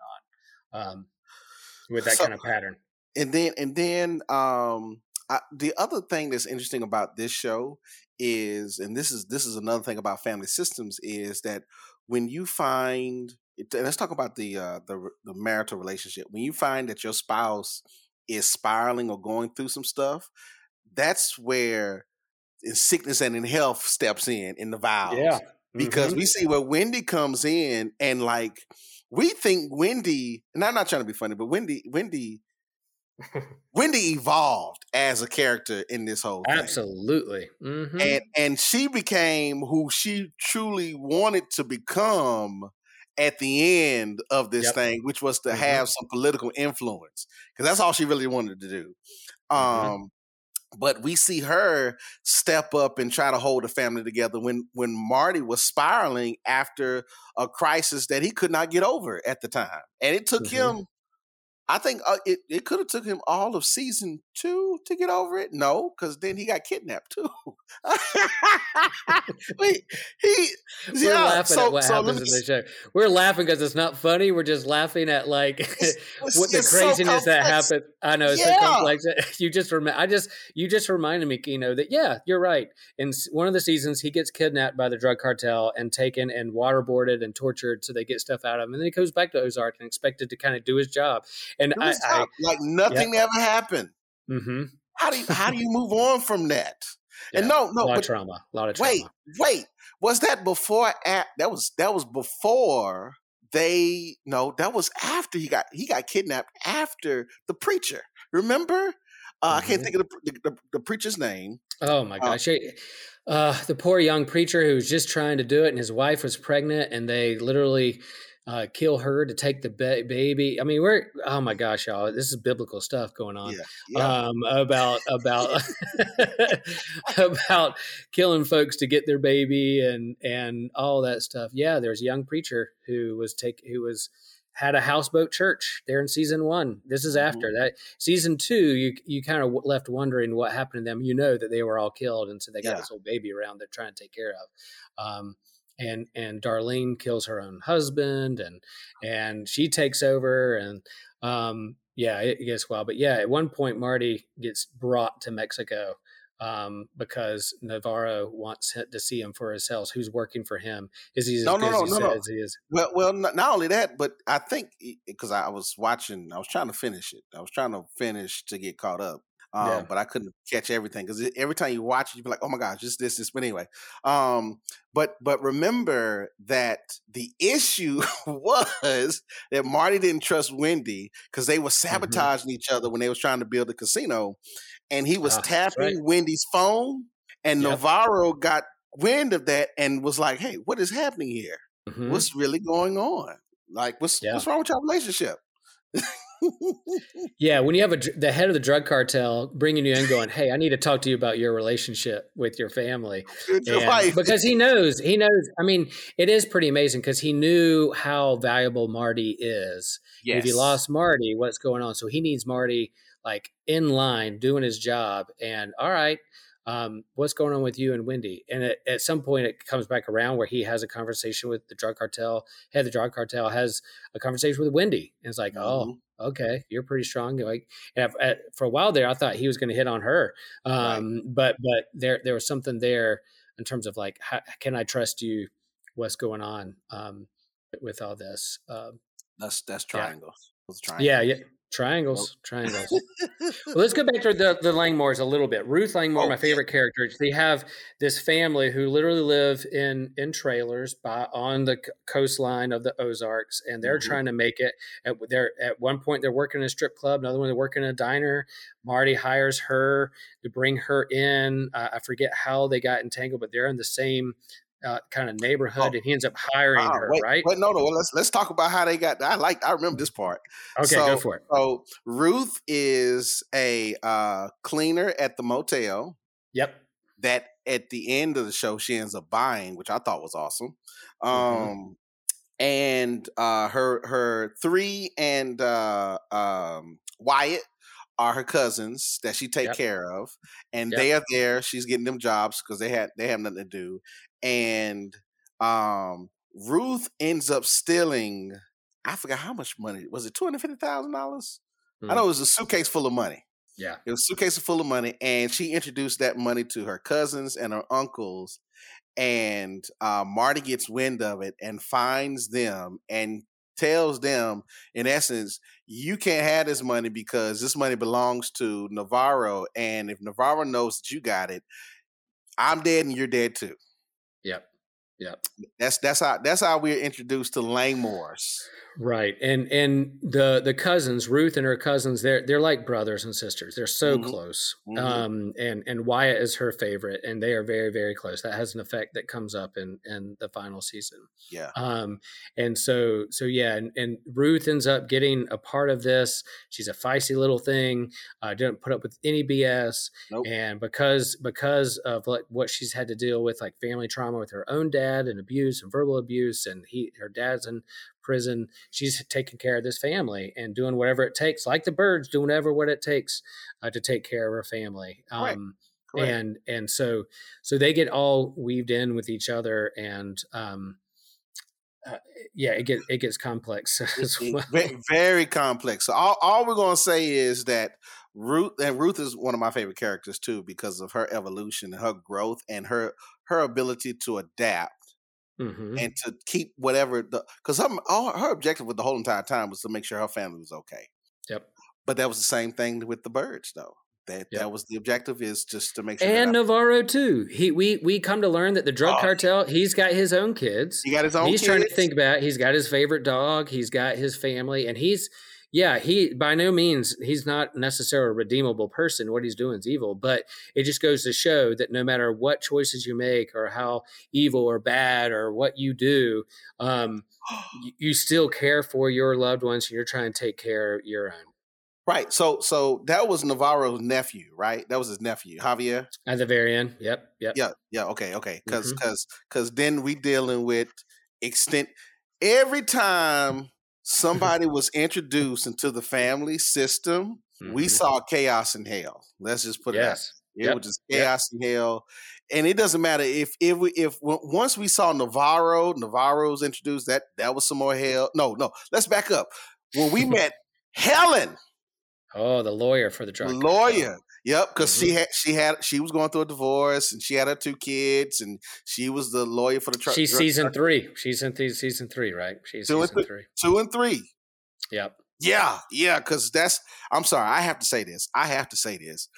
on um, with that So- kind of pattern. and then and then um I, the other thing that's interesting about this show is and this is this is another thing about family systems is that when you find let's talk about the uh the, the marital relationship when you find that your spouse is spiraling or going through some stuff that's where in sickness and in health steps in in the vows Yeah. because Mhm. we see where Wendy comes in and like we think Wendy, and I'm not trying to be funny, but Wendy, Wendy, Wendy evolved as a character in this whole thing. Absolutely. Mm-hmm. And and she became who she truly wanted to become at the end of this yep. thing, which was to mm-hmm. have some political influence. Because that's all she really wanted to do. Mm-hmm. Um mm-hmm. But we see her step up and try to hold the family together when when Marty was spiraling after a crisis that he could not get over at the time, and it took mm-hmm. him I think uh, it, it could have took him all of season two to get over it. No, because then he got kidnapped too. Wait, he we're yeah, laughing so, at what so happens in the show. We're laughing because it's not funny. We're just laughing at like it's, it's, what the craziness so that happened. I know it's yeah. so complex. You just rem- I just you just reminded me, Kino, that yeah, you're right. In one of the seasons, he gets kidnapped by the drug cartel and taken and waterboarded and tortured, so they get stuff out of him, and then he goes back to Ozark and expected to kind of do his job. And I, I, like nothing ever happened. Mm-hmm. How do you, how do you move on from that? Yeah. And no, no, a lot of trauma, a lot of trauma. Wait, wait, was that before? At, that was that was before they. No, that was after he got he got kidnapped after the preacher. Remember? Uh, mm-hmm. I can't mm-hmm. think of the, the, the preacher's name. Oh my uh, gosh! Uh, uh, the poor young preacher who was just trying to do it, and his wife was pregnant, and they literally uh, kill her to take the ba- baby. I mean, we're oh my gosh, y'all, this is biblical stuff going on yeah, yeah. Um, about about about killing folks to get their baby and and all that stuff. Yeah, there's a young preacher who was take who was had a houseboat church there in season one. This is after mm-hmm. that season two. You you kind of left wondering what happened to them. You know that they were all killed, and so they got yeah. this little baby around they're trying to take care of. Um, and and Darlene kills her own husband and and she takes over and um yeah it, gets wild but yeah at one point Marty gets brought to Mexico um, because Navarro wants to see him for his health. Who's working for him? Is he as no, good no, as no, no, he is? Well, well, not, not only that, but I think because I was watching, I was trying to finish it. I was trying to finish to get caught up, um, yeah. but I couldn't catch everything because every time you watch it, you be like, "Oh my gosh, just this, this." But anyway, um, but but remember that the issue was that Marty didn't trust Wendy because they were mm-hmm. sabotaging mm-hmm. each other when they was trying to build a casino, and he was uh, tapping right. Wendy's phone, and yep. Navarro got wind of that and was like, "Hey, what is happening here? Mm-hmm. What's really going on? Like, what's yeah. what's wrong with your relationship?" yeah, when you have a, the head of the drug cartel bringing you in, going, "Hey, I need to talk to you about your relationship with your family," because he knows, he knows. I mean, it is pretty amazing because he knew how valuable Marty is. Yes. If he lost Marty, what's going on? So he needs Marty like in line doing his job. And all right, um, what's going on with you and Wendy? And at, at, some point, it comes back around where he has a conversation with the drug cartel. Head the drug cartel has a conversation with Wendy, and it's like, oh, mm-hmm. oh, okay, you're pretty strong. Like, and for a while there, I thought he was going to hit on her, um, right. but but there there was something there in terms of like, how, can I trust you? What's going on um, with all this? Um, that's that's triangle. Yeah. yeah, yeah, Triangles, triangles. well, let's go back to the, the Langmores a little bit. Ruth Langmore, oh, my favorite character. They have this family who literally live in in trailers by on the coastline of the Ozarks, and they're mm-hmm. trying to make it. At, they're at one point they're working in a strip club, another one they're working in a diner. Marty hires her to bring her in. Uh, I forget how they got entangled, but they're in the same uh, kind of neighborhood, oh. and he ends up hiring her. Wait, right? Wait, no, no. Let's let's talk about how they got. I like. I remember this part. Okay, so, go for it. So Ruth is a uh, cleaner at the motel. Yep. That at the end of the show she ends up buying, which I thought was awesome. Mm-hmm. Um, mm-hmm. and uh, her her three and uh, um, Wyatt are her cousins that she take yep. care of, and yep. they are there. She's getting them jobs because they had they have nothing to do, and um, Ruth ends up stealing. I forgot how much money was it. Two hundred fifty thousand dollars. I know hmm. it was a suitcase full of money. Yeah, it was a suitcase full of money, and she introduced that money to her cousins and her uncles. And uh, Marty gets wind of it and finds them and tells them, in essence, you can't have this money because this money belongs to Navarro, and if Navarro knows that you got it, I'm dead and you're dead too. Yep. Yep. That's that's how that's how we're introduced to Langmores. Right. And and the the cousins, Ruth and her cousins, they're they're like brothers and sisters. They're so Mhm. close. Mhm. Um and and Wyatt is her favorite and they are very very close. That has an effect that comes up in in the final season. Yeah. Um and so so yeah, and, and Ruth ends up getting a part of this. She's a feisty little thing. Uh didn't put up with any BS Nope. and because because of like what she's had to deal with like family trauma with her own dad and abuse and verbal abuse and he her dad's in prison she's taking care of this family and doing whatever it takes like the Byrdes doing whatever what it takes uh, to take care of her family Right. um Correct. and and so so they get all weaved in with each other and um uh, yeah it gets it gets complex as well. ve- very complex. So all, all we're gonna say is that Ruth and Ruth is one of my favorite characters too because of her evolution, and her growth, and her her ability to adapt Mhm. and to keep whatever the because her her objective with the whole entire time was to make sure her family was okay. yep But that was the same thing with the Byrdes, though. That Yep. that was the objective is just to make sure. and Navarro too. He we we come to learn that the drug Oh. cartel. He's got his own kids. he got his own. he's trying to think about. He's got his favorite dog. He's got his family, and he's yeah. He by no means he's not necessarily a redeemable person. What he's doing is evil, but it just goes to show that no matter what choices you make or how evil or bad or what you do, um, you, still care for your loved ones, and you're trying to take care of your own. Right. So so that was Navarro's nephew, right? That was his nephew, Javier. At the very end, yep, yep. Yeah, yeah, okay, okay. Because because because then we dealing with extent. Every time somebody was introduced into the family system, we Mhm. saw chaos and hell. Let's just put it out. yes. It Yep, was just yep. chaos and hell, and it doesn't matter if if we if once we saw Navarro, Navarro's introduced. That that was some more hell. No, no. Let's back up. When we met Helen, Oh, the lawyer for the drug the lawyer. Yep, because Mm-hmm. she had she had she was going through a divorce and she had her two kids and she was the lawyer for the truck. She's season three. She's in th- season three, right? She's Two season three. three. two and three. Yep. Yeah, yeah, because that's. I'm sorry, I have to say this. I have to say this.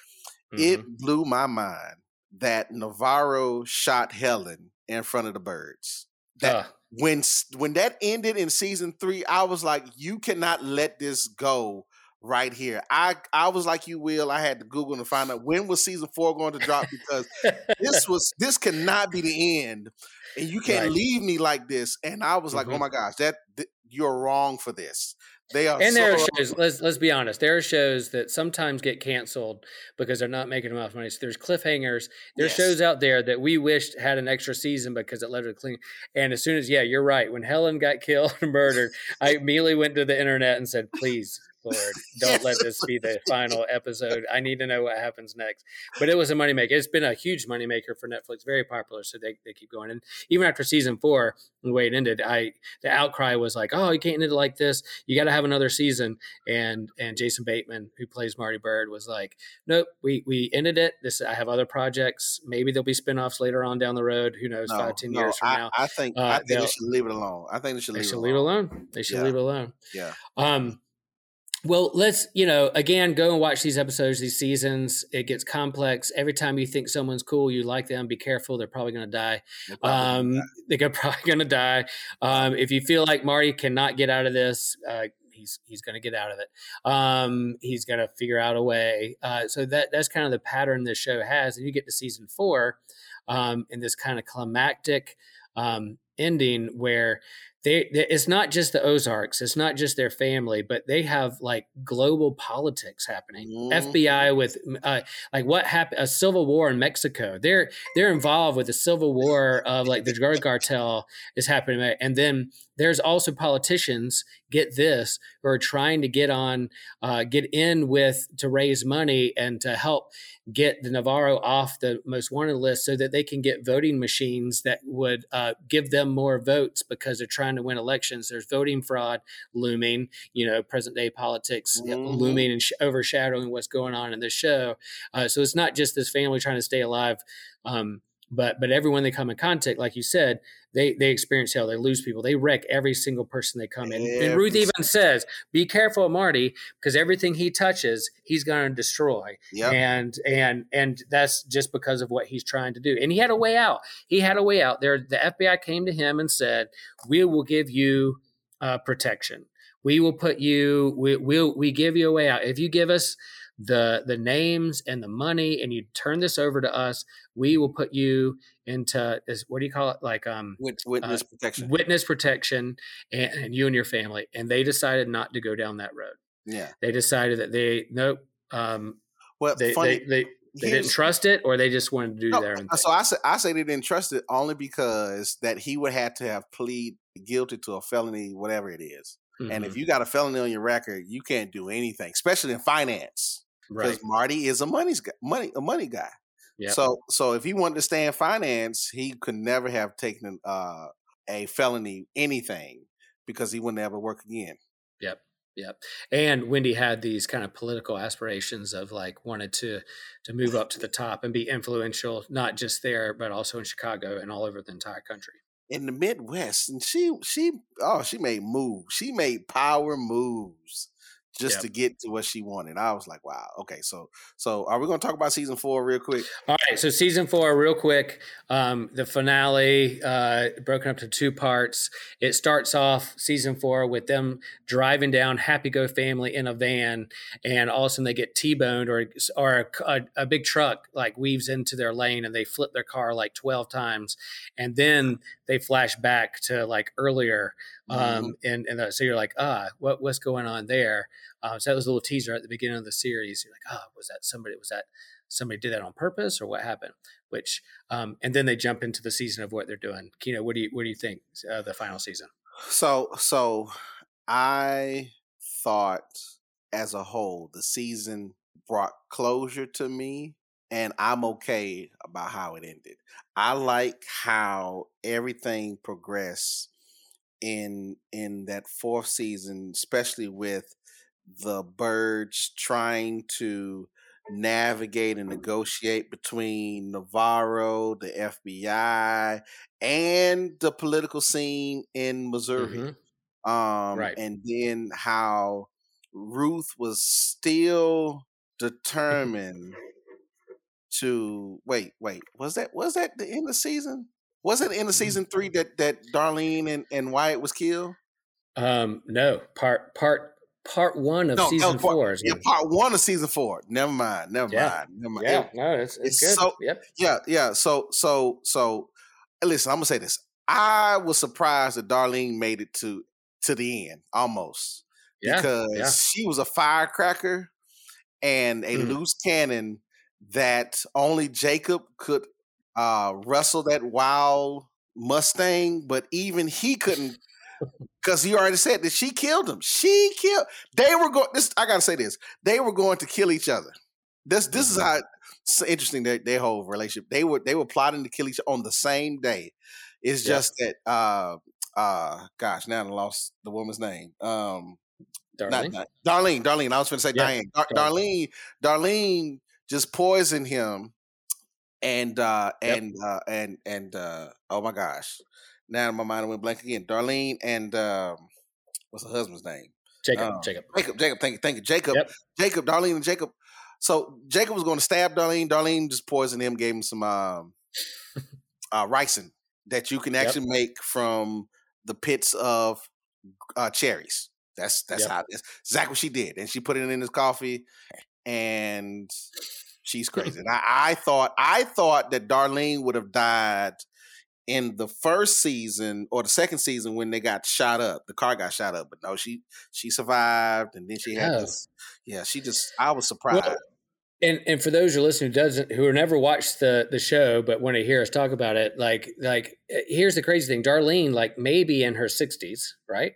Mhm. It blew my mind that Navarro shot Helen in front of the Byrdes. That Ugh. when when that ended in season three, I was like, you cannot let this go right here. I I was like you, Will. I had to Google to find out when was season four going to drop because this was this cannot be the end, and you can't Right. leave me like this. And I was like, oh Mhm. my gosh, that th- you're wrong for this. They are and so there are shows. Let's let's be honest. There are shows that sometimes get canceled because they're not making enough money. So there's cliffhangers. There's Yes. shows out there that we wished had an extra season because it led to clean. And as soon as yeah, you're right. When Helen got killed and murdered, I immediately went to the internet and said, please. Lord, don't let this be the final episode. I need to know what happens next. But it was a moneymaker. It's been a huge moneymaker for Netflix, very popular. So they, they keep going. And even after season four, the way it ended, I the outcry was like, oh, you can't end it like this. You got to have another season. And and Jason Bateman, who plays Marty Byrde, was like, nope, we we ended it. This I have other projects. Maybe there'll be spinoffs later on down the road. Who knows? No, five, ten no, years from I, now. I think Uh, I think they should leave it alone. I think they should leave, They should it leave it alone. alone. They should Yeah. leave it alone. Yeah. Um, well, let's you know again go and watch these episodes, these seasons. It gets complex every time you think someone's cool, you like them. Be careful; they're probably going to die. They're probably Um, they're probably going to die. Um, if you feel like Marty cannot get out of this, uh, he's he's going to get out of it. Um, he's going to figure out a way. Uh, so that that's kind of the pattern this show has. And you get to season four, um, in this kind of climactic um, ending where they, they it's not just the Ozarks, it's not just their family, but they have like global politics happening. Mhm. FBI with uh, like what happened a civil war in Mexico. They're they're involved with the civil war of like the drug cartel is happening, and then there's also politicians get this who are trying to get on uh, get in with to raise money and to help get the Navarro off the most wanted list so that they can get voting machines that would uh, give them more votes because they're trying to win elections. There's voting fraud looming, you know, present day politics Mhm. looming and sh- overshadowing what's going on in the show. Uh, so it's not just this family trying to stay alive. Um, but but everyone they come in contact, like you said, they they experience hell. They lose people. They wreck every single person they come in. And Ruth even says, "Be careful Marty because everything he touches, he's going to destroy." Yep. And and and that's just because of what he's trying to do. And he had a way out. He had a way out. There, the FBI came to him and said, "We will give you." uh, protection. We will put you. We will we give you a way out if you give us the the names and the money and you turn this over to us we will put you into is what do you call it like um witness uh, protection witness protection and, and, you and your family and they decided not to go down that road yeah they decided that they nope um well they, funny, they, they, they didn't trust it or they just wanted to do no, their own so i say i say they didn't trust it only because that he would have to have plead guilty to a felony whatever it is. Mm-hmm. and if mm-hmm. you got a felony on your record you can't do anything especially in finance because right. Marty is a money's guy, money a money guy. Yep. So so if he wanted to stay in finance, he could never have taken uh, a felony anything because he wouldn't ever work again. Yep. Yep. And Wendy had these kind of political aspirations of like wanted to to move up to the top and be influential, not just there, but also in Chicago and all over the entire country. In the Midwest. And she she oh, she made moves. She made power moves just yep. to get to what she wanted. I was like, wow, okay. So, so are we going to talk about season four real quick? All right. So season four, real quick. Um, the finale, uh, broken up to two parts. It starts off season four with them driving down Happy Go family in a van, and all of a sudden they get T-boned or or a, a big truck like weaves into their lane, and they flip their car like twelve times, and then they flash back to like earlier um, mm-hmm. and and so you're like ah what what's going on there? Um, so that was a little teaser at the beginning of the series. You're like ah oh, was that somebody was that somebody did that on purpose or what happened? Which um, and then they jump into the season of what they're doing. Kino what do you what do you think uh, the final season? So so I thought as a whole the season brought closure to me and I'm okay about how it ended. I like how everything progressed in in that fourth season, especially with the Byrdes trying to navigate and negotiate between Navarro, the FBI, and the political scene in Missouri. Mm-hmm. Um, right. And then how Ruth was still determined to wait, wait, was that was that the end of season? Was it in the season three that that Darlene and, and Wyatt was killed? Um, no, part part part one of no, season part, four. Yeah, part one of season four. Never mind. Never yeah. mind. Never mind. Yeah, it, no, it's, it's, it's, good. So, yep. Yeah, yeah. So so so listen, I'm gonna say this. I was surprised that Darlene made it to to the end almost. Yeah, because yeah. she was a firecracker and a mm. loose cannon that only Jacob could uh, wrestle that wild Mustang, but even he couldn't because he already said that she killed him. She killed. They were going. This I gotta say this. They were going to kill each other. This this is mm-hmm. how it's interesting their, their whole relationship. They were they were plotting to kill each other on the same day. It's just that uh uh gosh now I lost the woman's name. Um Darlene. Not, not, Darlene. Darlene. I was going to say yeah. Diane. Dar- Darlene. Darlene just poison him and uh yep. and uh and and uh oh my gosh now my mind went blank again darlene and um what's her husband's name jacob um, jacob jacob jacob thank you thank you jacob yep. jacob darlene and jacob so jacob was going to stab darlene darlene just poisoned him gave him some um uh ricin that you can actually yep. make from the pits of uh cherries that's that's yep. how that's exactly what she did and she put it in his coffee and She's crazy. and I, I thought I thought that Darlene would have died in the first season or the second season when they got shot up. The car got shot up, but no, she she survived, and then she had yes. this. Yeah, she just. I was surprised. Well, and and for those who listen who doesn't who never watched the the show but want to hear us talk about it, like like eh, here's the crazy thing: Darlene, like maybe in her sixties, right?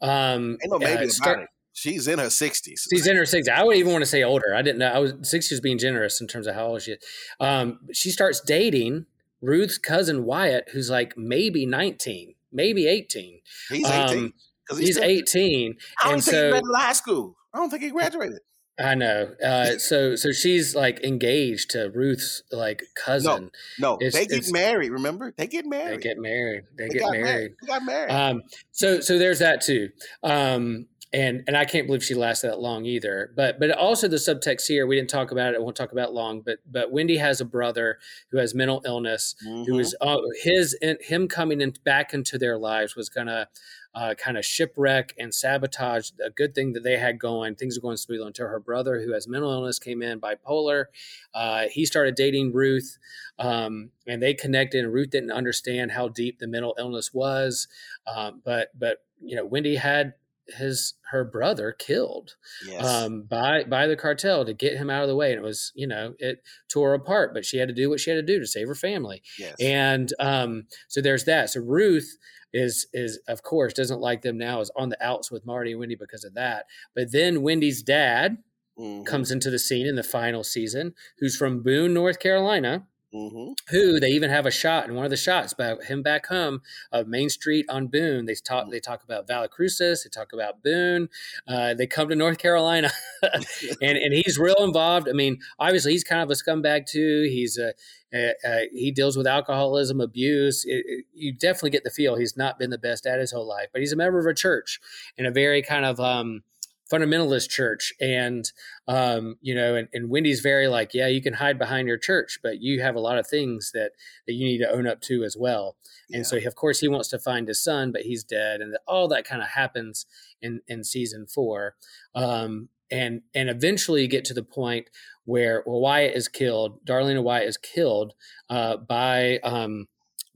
Um, Ain't no maybe uh, start, it. She's in her sixties. She's in her sixties. I would even want to say older. I didn't know. I was sixties being generous in terms of how old she is. Um, she starts dating Ruth's cousin Wyatt, who's like maybe nineteen, maybe eighteen. He's eighteen. Um, he's, he's eighteen. I don't think so, he graduated high school. I don't think he graduated. I know. Uh, so so she's like engaged to Ruth's like cousin. No, no, it's, they get married. Remember, they get married. They get married. They, they get married. married. They got married. Um, so so there's that too. Um, and and I can't believe she lasted that long either. But but also the subtext here, we didn't talk about it. I won't talk about it long. But but Wendy has a brother who has mental illness, mm-hmm. who is uh, his him coming in back into their lives was gonna uh, kind of shipwreck and sabotage a good thing that they had going. Things are going smoothly until her brother, who has mental illness, came in, bipolar. Uh, he started dating Ruth, um, and they connected. And Ruth didn't understand how deep the mental illness was, um, but but you know, Wendy had his her brother killed yes. um, by by the cartel to get him out of the way, and it was you know it tore apart, but she had to do what she had to do to save her family, yes. and um, so there's that. So Ruth is is of course doesn't like them now is on the outs with Marty and Wendy because of that, but then Wendy's dad mm-hmm. comes into the scene in the final season, who's from Boone, North Carolina Mm-hmm. Who they even have a shot in one of the shots about him back home of Main Street on Boone. They talk mm-hmm. they talk about Crucis. they talk about Boone. Uh, they come to North Carolina, and and he's real involved. I mean, obviously he's kind of a scumbag too. He's a, a, a he deals with alcoholism, abuse. It, it, you definitely get the feel he's not been the best at his whole life, but he's a member of a church in a very kind of um, fundamentalist church and um, you know and, and wendy's very like yeah you can hide behind your church but you have a lot of things that that you need to own up to as well and yeah. so of course he wants to find his son but he's dead and all that kind of happens in in season four um, and and eventually you get to the point where well, Wyatt is killed. Darlene Wyatt is killed uh, by um,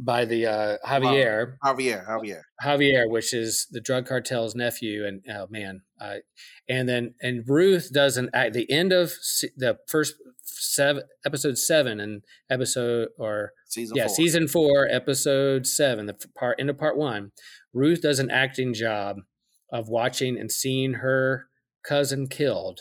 by the uh, Javier, Javier, Javier, Javier, which is the drug cartel's nephew, and oh man, uh, and then and Ruth doesn't at the end of the first seven episode seven and episode or season yeah four. season four episode seven the part into part one. Ruth does an acting job of watching and seeing her cousin killed.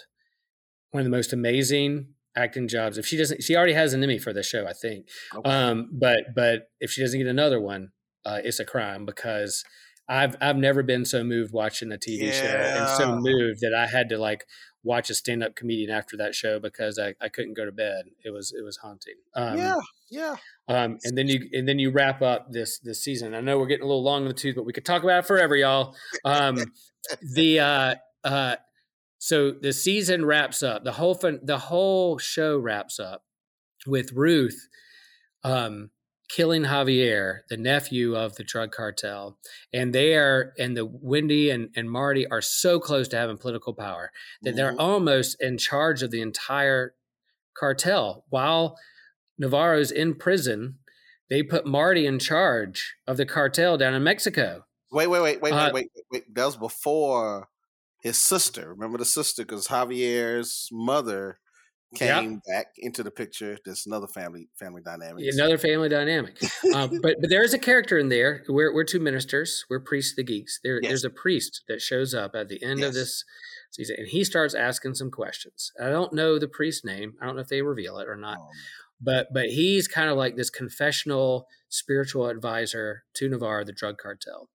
One of the most amazing acting jobs. If she doesn't, she already has an Emmy for the show, I think. Okay. Um, but but if she doesn't get another one, uh, it's a crime because I've I've never been so moved watching a TV yeah. show and so moved that I had to like watch a stand up comedian after that show because I, I couldn't go to bed. It was it was haunting. Um, yeah, yeah. Um, and then you and then you wrap up this this season. I know we're getting a little long in the tooth, but we could talk about it forever, y'all. Um, the uh, uh, so the season wraps up. The whole fun, the whole show wraps up with Ruth um, killing Javier, the nephew of the drug cartel, and they are and the Wendy and, and Marty are so close to having political power that mm-hmm. they're almost in charge of the entire cartel. While Navarro's in prison, they put Marty in charge of the cartel down in Mexico. Wait, wait, wait, wait, uh, wait, wait, wait. That was before his sister. Remember the sister because Javier's mother came back into the picture. There's another family family dynamic. Another family dynamic. uh, but but there is a character in there. We're we're two ministers. We're priests, the geeks. There, yes. There's a priest that shows up at the end yes. of this season, and he starts asking some questions. I don't know the priest's name. I don't know if they reveal it or not. Oh. But but he's kind of like this confessional spiritual advisor to Navarro, the drug cartel.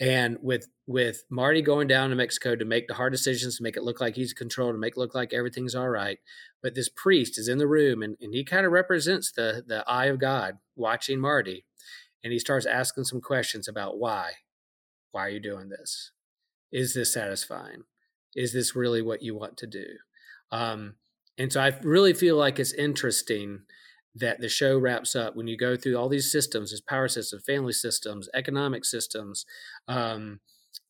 And with with Marty going down to Mexico to make the hard decisions, to make it look like he's controlled, to make it look like everything's all right. But this priest is in the room and, and he kind of represents the the eye of God watching Marty. And he starts asking some questions about why. Why are you doing this? Is this satisfying? Is this really what you want to do? Um, and so I really feel like it's interesting that the show wraps up when you go through all these systems there's power systems family systems economic systems um,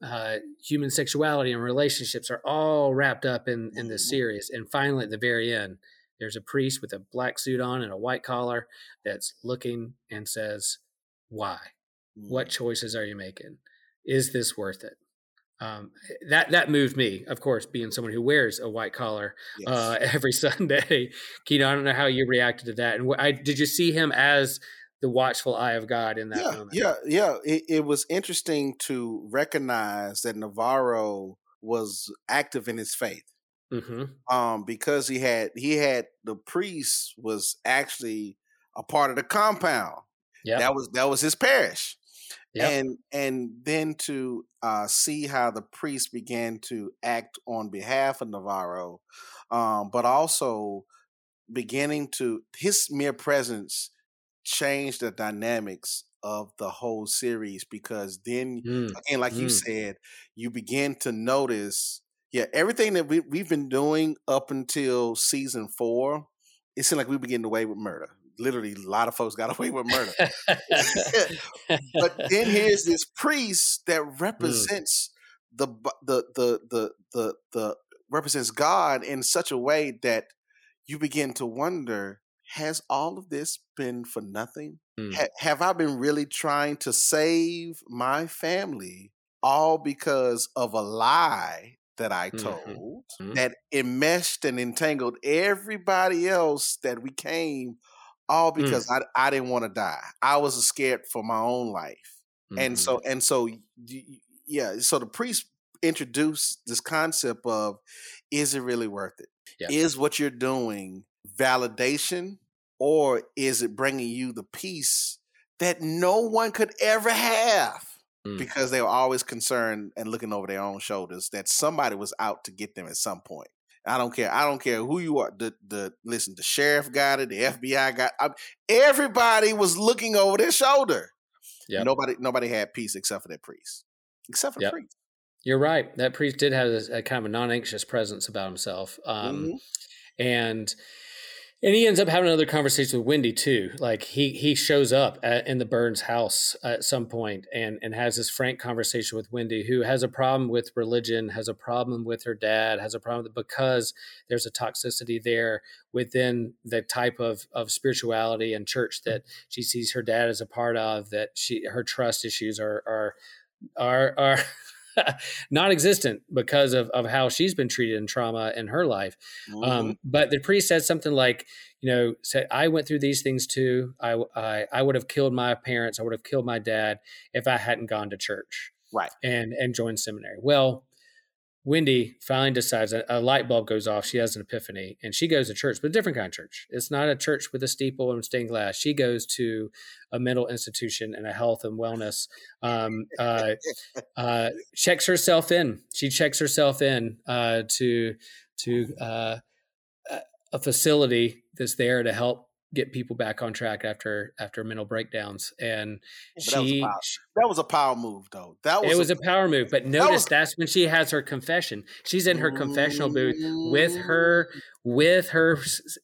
uh, human sexuality and relationships are all wrapped up in in this mm-hmm. series and finally at the very end there's a priest with a black suit on and a white collar that's looking and says why what mm. choices are you making is this worth it um, that that moved me, of course, being someone who wears a white collar yes. uh, every Sunday. Keenan, I don't know how you reacted to that, and I, did you see him as the watchful eye of God in that yeah, moment? Yeah, yeah. It, it was interesting to recognize that Navarro was active in his faith. Mm-hmm. Um, because he had he had the priest was actually a part of the compound. Yeah, that was that was his parish. Yep. and and then to uh, see how the priest began to act on behalf of Navarro, um, but also beginning to his mere presence changed the dynamics of the whole series because then mm. again, like mm. you said, you begin to notice, yeah, everything that we, we've been doing up until season four, it seemed like we were getting away with murder literally a lot of folks got away with murder. but then here's this priest that Mm. represents the the the the the the represents God in such a way that you begin to wonder: Has all of this been for nothing? Mm. Ha- have I been really trying to save my family all because of a lie that I Mhm. told Mhm. that enmeshed and entangled everybody else that we came all Mm. because I, I didn't want to die. I was scared for my own life. And Mhm. so and so yeah, so the priest introduced this concept of is it really worth it? Is Yeah. what you're doing validation or is it bringing you the peace that no one could ever have? Mm. Because they were always concerned and looking over their own shoulders that somebody was out to get them at some point. I don't care. I don't care who you are. The the listen, the sheriff got it. The FBI got. I, everybody was looking over their shoulder. Yep. Nobody nobody had peace except for that priest. Except for Yep. the priest. You're right. That priest did have a, a kind of a non-anxious presence about himself, um, Mhm. and and he ends up having another conversation with Wendy too. Like he he shows up at, in the Burns house at some point and and has this frank conversation with Wendy, who has a problem with religion, has a problem with her dad, has a problem because there's a toxicity there within the type of of spirituality and church that she sees her dad as a part of. That she her trust issues are are are are non-existent because of, of how she's been treated in trauma in her life. Mhm. Um, but the priest said something like, you know, said, I went through these things too. I, I, I would have killed my parents. I would have killed my dad if I hadn't gone to church right. and, and joined seminary. Well, Wendy finally decides a, a light bulb goes off. She has an epiphany and she goes to church, but a different kind of church. It's not a church with a steeple and stained glass. She goes to a mental institution and a health and wellness. Um, uh, uh, checks herself in. She checks herself in uh, to to uh, a- a facility that's there to help get people back on track after after mental breakdowns. And But that was she, power- That was a power move, though. That was it was a power move. But notice was- that's when she has her confession. She's in her confessional booth with her with her,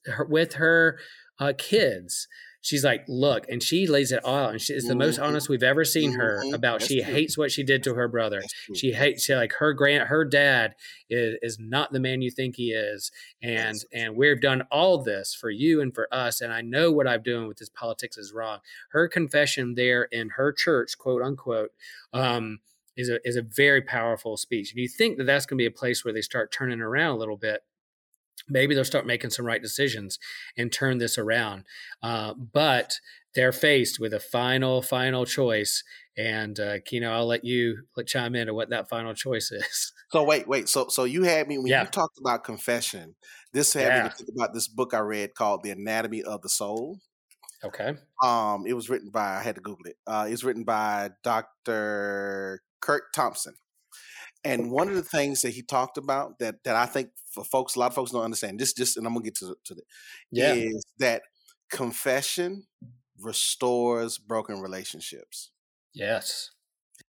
her with her uh, kids. She's like, look, and she lays it all out, and she is the most Mhm. honest we've ever seen her Mhm. about. That's She true. hates what she did to her brother. She hates she like her grand her dad is is not the man you think he is, and and we've done all this for you and for us, and I know what I'm doing with this politics is wrong. Her confession there in her church, quote unquote, um, is a is a very powerful speech. And you think that that's going to be a place where they start turning around a little bit. Maybe they'll start making some right decisions and turn this around. Uh, but they're faced with a final, final choice. And uh, Kino, I'll let you let chime in to what that final choice is. So wait, wait. So so you had me when Yeah. you talked about confession. This had me Yeah. to think about this book I read called The Anatomy of the Soul. Okay. Um, it was written by I had to Google it. Uh, it's written by Dr. Curt Thompson. And one of the things that he talked about that that I think for folks, a lot of folks don't understand. This just and I'm gonna get to to the Yeah. is that confession restores broken relationships. Yes.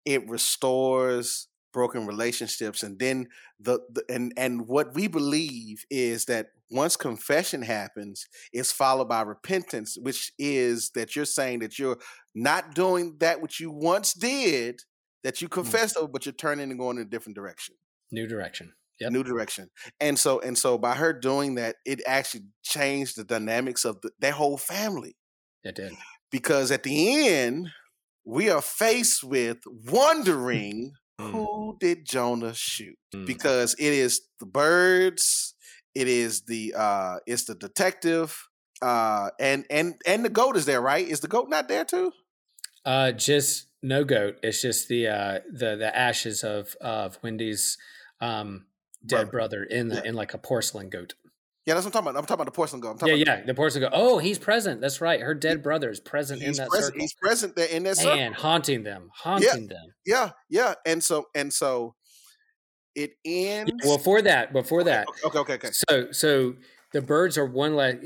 it restores broken relationships and then the, the and and what we believe is that once confession happens it's followed by repentance which is that you're saying that you're not doing that which you once did that you confessed of but you're turning and going in a different direction New direction. Yep. new direction and so and so by her doing that it actually changed the dynamics of the, their whole family It did. because at the end we are faced with wondering Mm. who did Jonah shoot Mm. because it is the Byrdes it is the uh it's the detective uh and and and the goat is there right is the goat not there too Uh, just no goat. It's just the uh, the the ashes of of Wendy's um, dead brother in the Yeah. in like a porcelain goat. yeah that's what i'm talking about i'm talking about the porcelain goat Yeah, yeah. The porcelain goat. Oh, he's present. That's right. Her dead brother is present in that present circle. he's present there in that circle and haunting them, haunting them. yeah yeah and so and so it ends Well, for that, before that, okay okay okay so so the Byrdes are one less.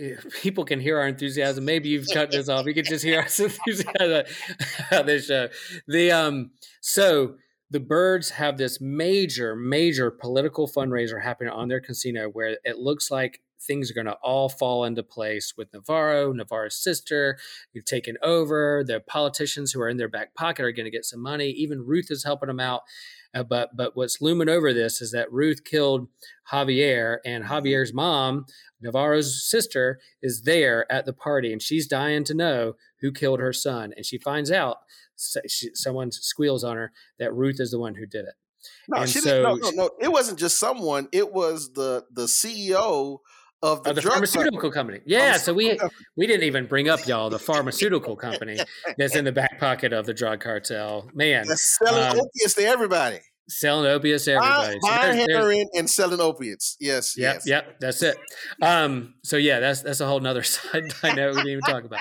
People can hear our enthusiasm. Maybe you've cut this off. You can just hear our enthusiasm on this show. The um, so the Byrdes have this major, major political fundraiser happening on their casino where it looks like things are going to all fall into place with Navarro, Navarro's sister, you've taken over. The politicians who are in their back pocket are going to get some money. Even Ruth is helping them out. Uh, but but what's looming over this is that Ruth killed Javier, and Javier's mom, Navarro's sister, is there at the party, and she's dying to know who killed her son. And she finds out she, someone squeals on her that Ruth is the one who did it. No, And she so- didn't, no, no, no. It wasn't just someone. It was the the CEO of the, Of the drug pharmaceutical company. Yeah, so we we didn't even bring up y'all the pharmaceutical company that's in the back pocket of the drug cartel. Man, that's selling um, opiates to everybody. selling opiates to everybody. So Buying there's- heroin and selling opiates. Yes, Yep, yes. yep, that's it. Um, so yeah, that's that's a whole nother side I know we didn't even talk about.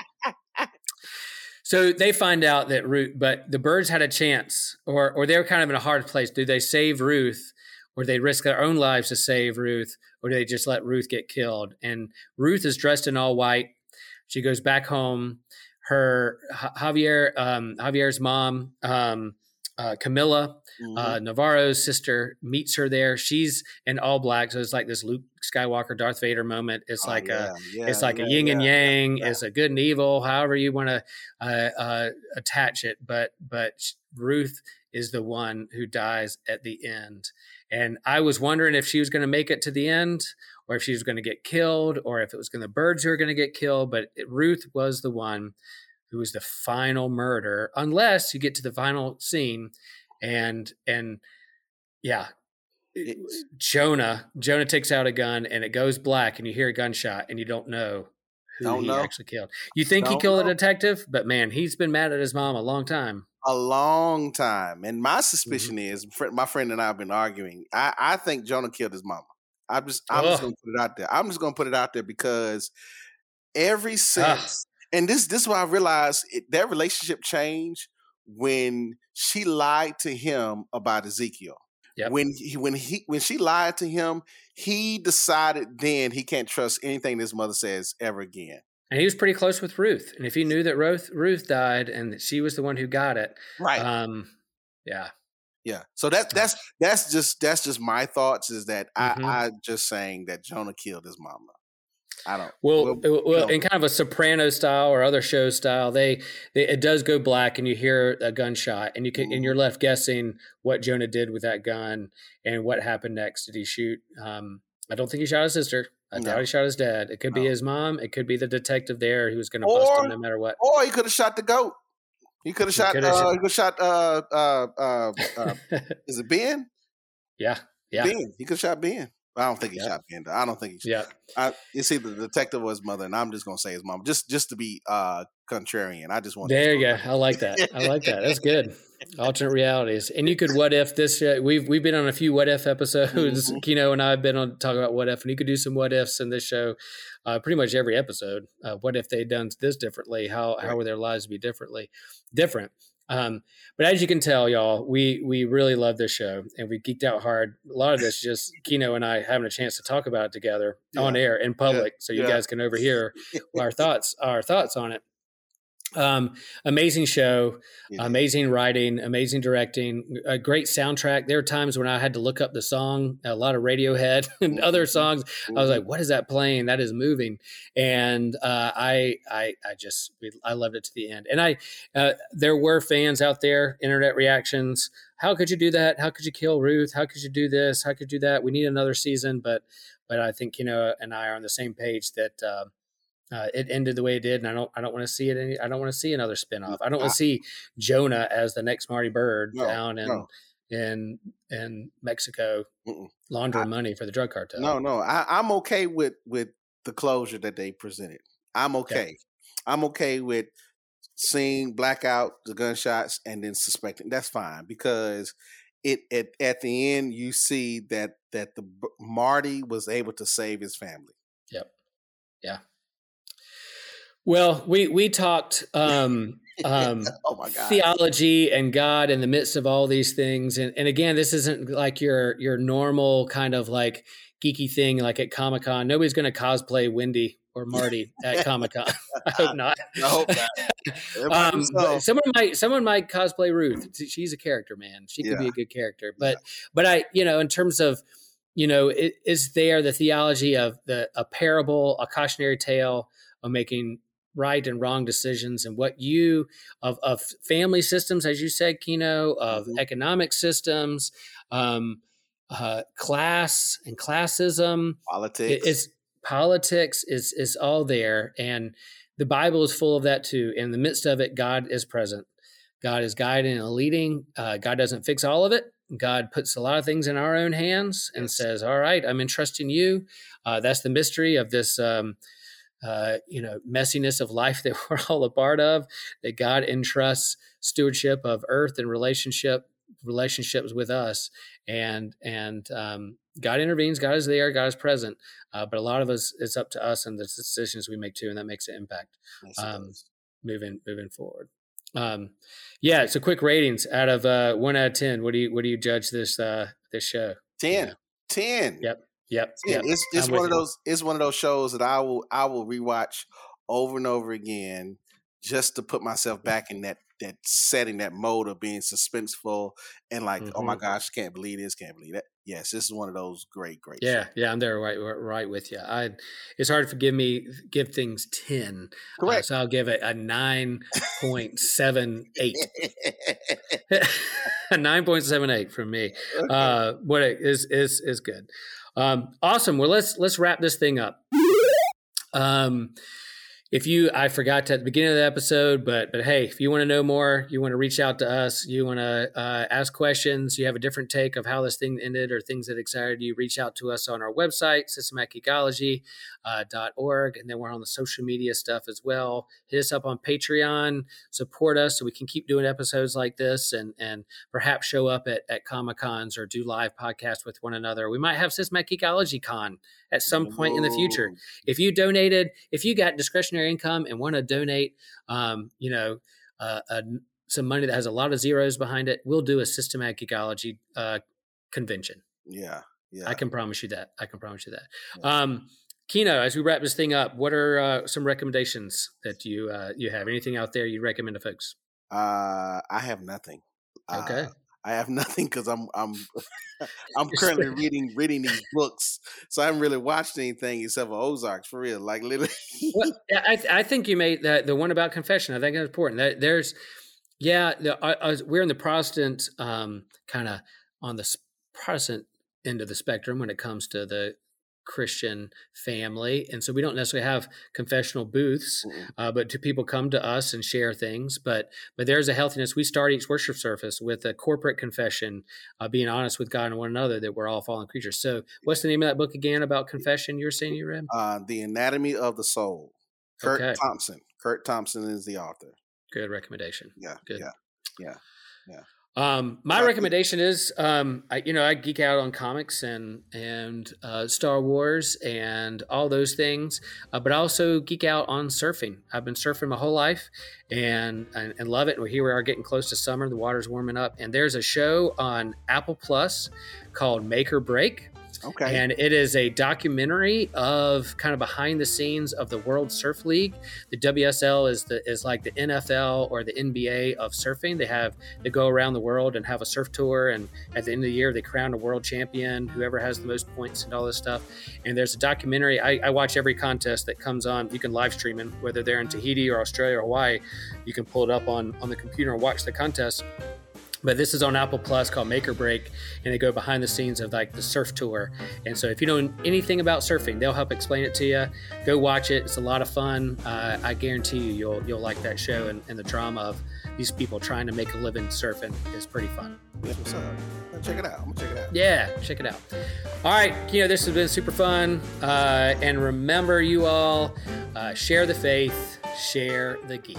So they find out that Ruth, but the Byrdes had a chance, or or they were kind of in a hard place. Do they save Ruth, or they risk their own lives to save Ruth, or do they just let Ruth get killed? And Ruth is dressed in all white. She goes back home. Her Ja- Javier, um, Javier's mom, um, uh, Camila, Mhm. uh, Navarro's sister meets her there. She's in all black, so it's like this Luke Skywalker, Darth Vader moment. It's Oh, like yeah, a, yeah, it's like yeah, a yin and yang. It's a good and evil, however you want to uh, uh, attach it. But but Ruth is the one who dies at the end, and I was wondering if she was going to make it to the end, or if she was going to get killed, or if it was going to Byrdes who were going to get killed. But it, Ruth was the one who was the final murder, unless you get to the final scene, and and yeah. It's- Jonah, Jonah takes out a gun and it goes black, and you hear a gunshot, and you don't know who Don't he know. actually killed. You think he Don't killed know. a detective, but man, he's been mad at his mom a long time. A long time. And my suspicion Mm-hmm. is, fr- my friend and I have been arguing. I, I think Jonah killed his mama. I'm just, I'm just gonna put it out there. I'm just gonna put it out there because every since, and this, this is why I realized it, that relationship changed when she lied to him about Ezekiel. Yep. When he, when he, when she lied to him, he decided then he can't trust anything his mother says ever again. And he was pretty close with Ruth. And if he knew that Ruth Ruth died and that she was the one who got it, Right. um, yeah, Yeah. So that's that's that's just that's just my thoughts. Is that Mhm. I I just saying that Jonah killed his mama. I don't. Well, Well, well, well, in kind of a soprano style or other show style, they, they it does go black, and you hear a gunshot, and you can and you're left guessing what Jonah did with that gun and what happened next. Did he shoot? Um, I don't think he shot his sister. I doubt No. he shot his dad. It could be his mom. It could be the detective there who was going to bust him no matter what. Or he could have shot the goat. He could have shot. Uh, he could have shot. Uh, uh, uh, uh, is it Ben? yeah, yeah, Ben. He could have shot Ben. I don't think he Yeah. shot. Though. I don't think he. Shot. yeah. I, it's either the detective or his mother, and I'm just gonna say his mom, just just to be uh contrarian. I just want. There you go. I like that. I like that. That's good. Alternate realities, and you could what if this. Uh, we've we've been on a few what if episodes. Mhm. Kino and I have been on talking about what if, and you could do some what ifs in this show. Uh, pretty much every episode. Uh, what if they'd done this differently? How how Right. would their lives be differently different? Um, but as you can tell, y'all, we we really love this show, and we geeked out hard. A lot of this just Kino and I having a chance to talk about it together on air in public, so you Yeah. guys can overhear our thoughts our thoughts on it. Um, amazing show, is. amazing writing, amazing directing, a great soundtrack. There are times when I had to look up the song, a lot of Radiohead and other Mhm. songs. I was like, "What is that playing? That is moving," and uh, I, I, I just, we, I loved it to the end. And I, uh, there were fans out there, internet reactions. How could you do that? How could you kill Ruth? How could you do this? How could you do that? We need another season, but, but I think you know, and I are on the same page that. Uh, uh, it ended the way it did, and I don't. I don't want to see it. Any. I don't want to see another spinoff. I don't want to see Jonah as the next Marty Byrde No, down in no. in in Mexico Mm-mm. laundering money for the drug cartel. No, no, I, I'm okay with with the closure that they presented. I'm okay. I'm okay with seeing blackout the gunshots and then suspecting. That's fine because it at at the end you see that that the Marty was able to save his family. Well, we we talked um, um, oh my god. theology and God in the midst of all these things, and and again, this isn't like your your normal kind of like geeky thing like at Comic Con. Nobody's going to cosplay Wendy or Marty at Comic Con. I hope not. I hope not. It might be Um, so. someone might someone might cosplay Ruth. She's a character, man. She could be a good character. But but I, you know, in terms of you know, it, is there the theology of the a parable, a cautionary tale of making right and wrong decisions and what you of of family systems, as you said, Kino, of mm-hmm. economic systems, um, uh, class and classism, politics is politics is is all there, and the Bible is full of that too. In the midst of it, God is present. God is guiding and leading. Uh, God doesn't fix all of it. God puts a lot of things in our own hands and says, "All right, I'm entrusting you." Uh, that's the mystery of this, um, uh, you know, messiness of life that we're all a part of. That God entrusts stewardship of earth and relationship relationships with us, and and um, God intervenes. God is there. God is present. Uh, but a lot of us, it's up to us and the decisions we make too, and that makes an impact um, moving moving forward. Um, yeah, so quick ratings out of uh, one out of ten. What do you what do you judge this uh, this show? Ten. Yeah. Ten. Yep. Yep. 10. yep. It's it's one of you. those it's one of those shows that I will I will rewatch over and over again just to put myself back in that that setting, that mode of being suspenseful and like, mm-hmm. oh my mm-hmm. gosh, can't believe this, can't believe that. Yes, this is one of those great, great. Yeah, shows. yeah, I'm there right, right with you. I, it's hard to give me give things ten. Uh, Correct. Uh, so I'll give it a nine point seven eight. a nine point seven eight from me. Okay. Uh, what is is is good. Um, awesome. Well, let's let's wrap this thing up. Um, if you i forgot to at the beginning of the episode but but hey if you want to know more you want to reach out to us you want to uh, ask questions you have a different take of how this thing ended or things that excited you reach out to us on our website systematicgeekology.org uh, and then we're on the social media stuff as well. Hit us up on patreon support us so we can keep doing episodes like this and and perhaps show up at, at comic cons or do live podcasts with one another. We might have Systematic Geekology con at some point in the future. If you donated if you got discretionary income and want to donate, um, you know, uh, a, some money that has a lot of zeros behind it, we'll do a Systematic Geekology uh, convention. Yeah, yeah. I can promise you that. I can promise you that. Yeah. Um, Kino, as we wrap this thing up, what are uh, some recommendations that you uh, you have? Anything out there you recommend to folks? Uh, I have nothing. Okay. I have nothing because I'm I'm I'm currently reading reading these books, so I haven't really watched anything except for Ozarks for real. Like literally. well, I I think you made that the one about confession. I think that's important. That there's, yeah, the, I, I, we're in the Protestant um, kind of on the Protestant end of the spectrum when it comes to the Christian family, and so we don't necessarily have confessional booths, uh, but do people come to us and share things? But but there's a healthiness. We start each worship service with a corporate confession, uh, being honest with God and one another that we're all fallen creatures. So, what's the name of that book again about confession? You're saying you read uh, the Anatomy of the Soul. Curt okay. Thompson. Curt Thompson is the author. Good recommendation. Yeah. Good. Yeah. Yeah. Yeah. Um, my recommendation is, um, I, you know, I geek out on comics and and uh, Star Wars and all those things, uh, but I also geek out on surfing. I've been surfing my whole life, and, and and love it. And here we are getting close to summer. The water's warming up, and there's a show on Apple Plus called Make or Break. Okay. And it is a documentary of kind of behind the scenes of the World Surf League. The WSL is the is like the NFL or the NBA of surfing. They have they go around the world and have a surf tour, and at the end of the year they crown a world champion, whoever has the most points and all this stuff. And there's a documentary. I, I watch every contest that comes on. You can live stream it, whether they're in Tahiti or Australia or Hawaii. You can pull it up on on the computer and watch the contest but this is on Apple Plus called Make or Break, and they go behind the scenes of like the surf tour. And so, if you know anything about surfing, they'll help explain it to you. Go watch it; it's a lot of fun. Uh, I guarantee you, you'll you'll like that show, and, and, the drama of these people trying to make a living surfing is pretty fun. what's up. Check it out. I'm gonna check it out. Yeah, check it out. All right, you know this has been super fun, uh, and remember, you all uh, share the faith, share the geek.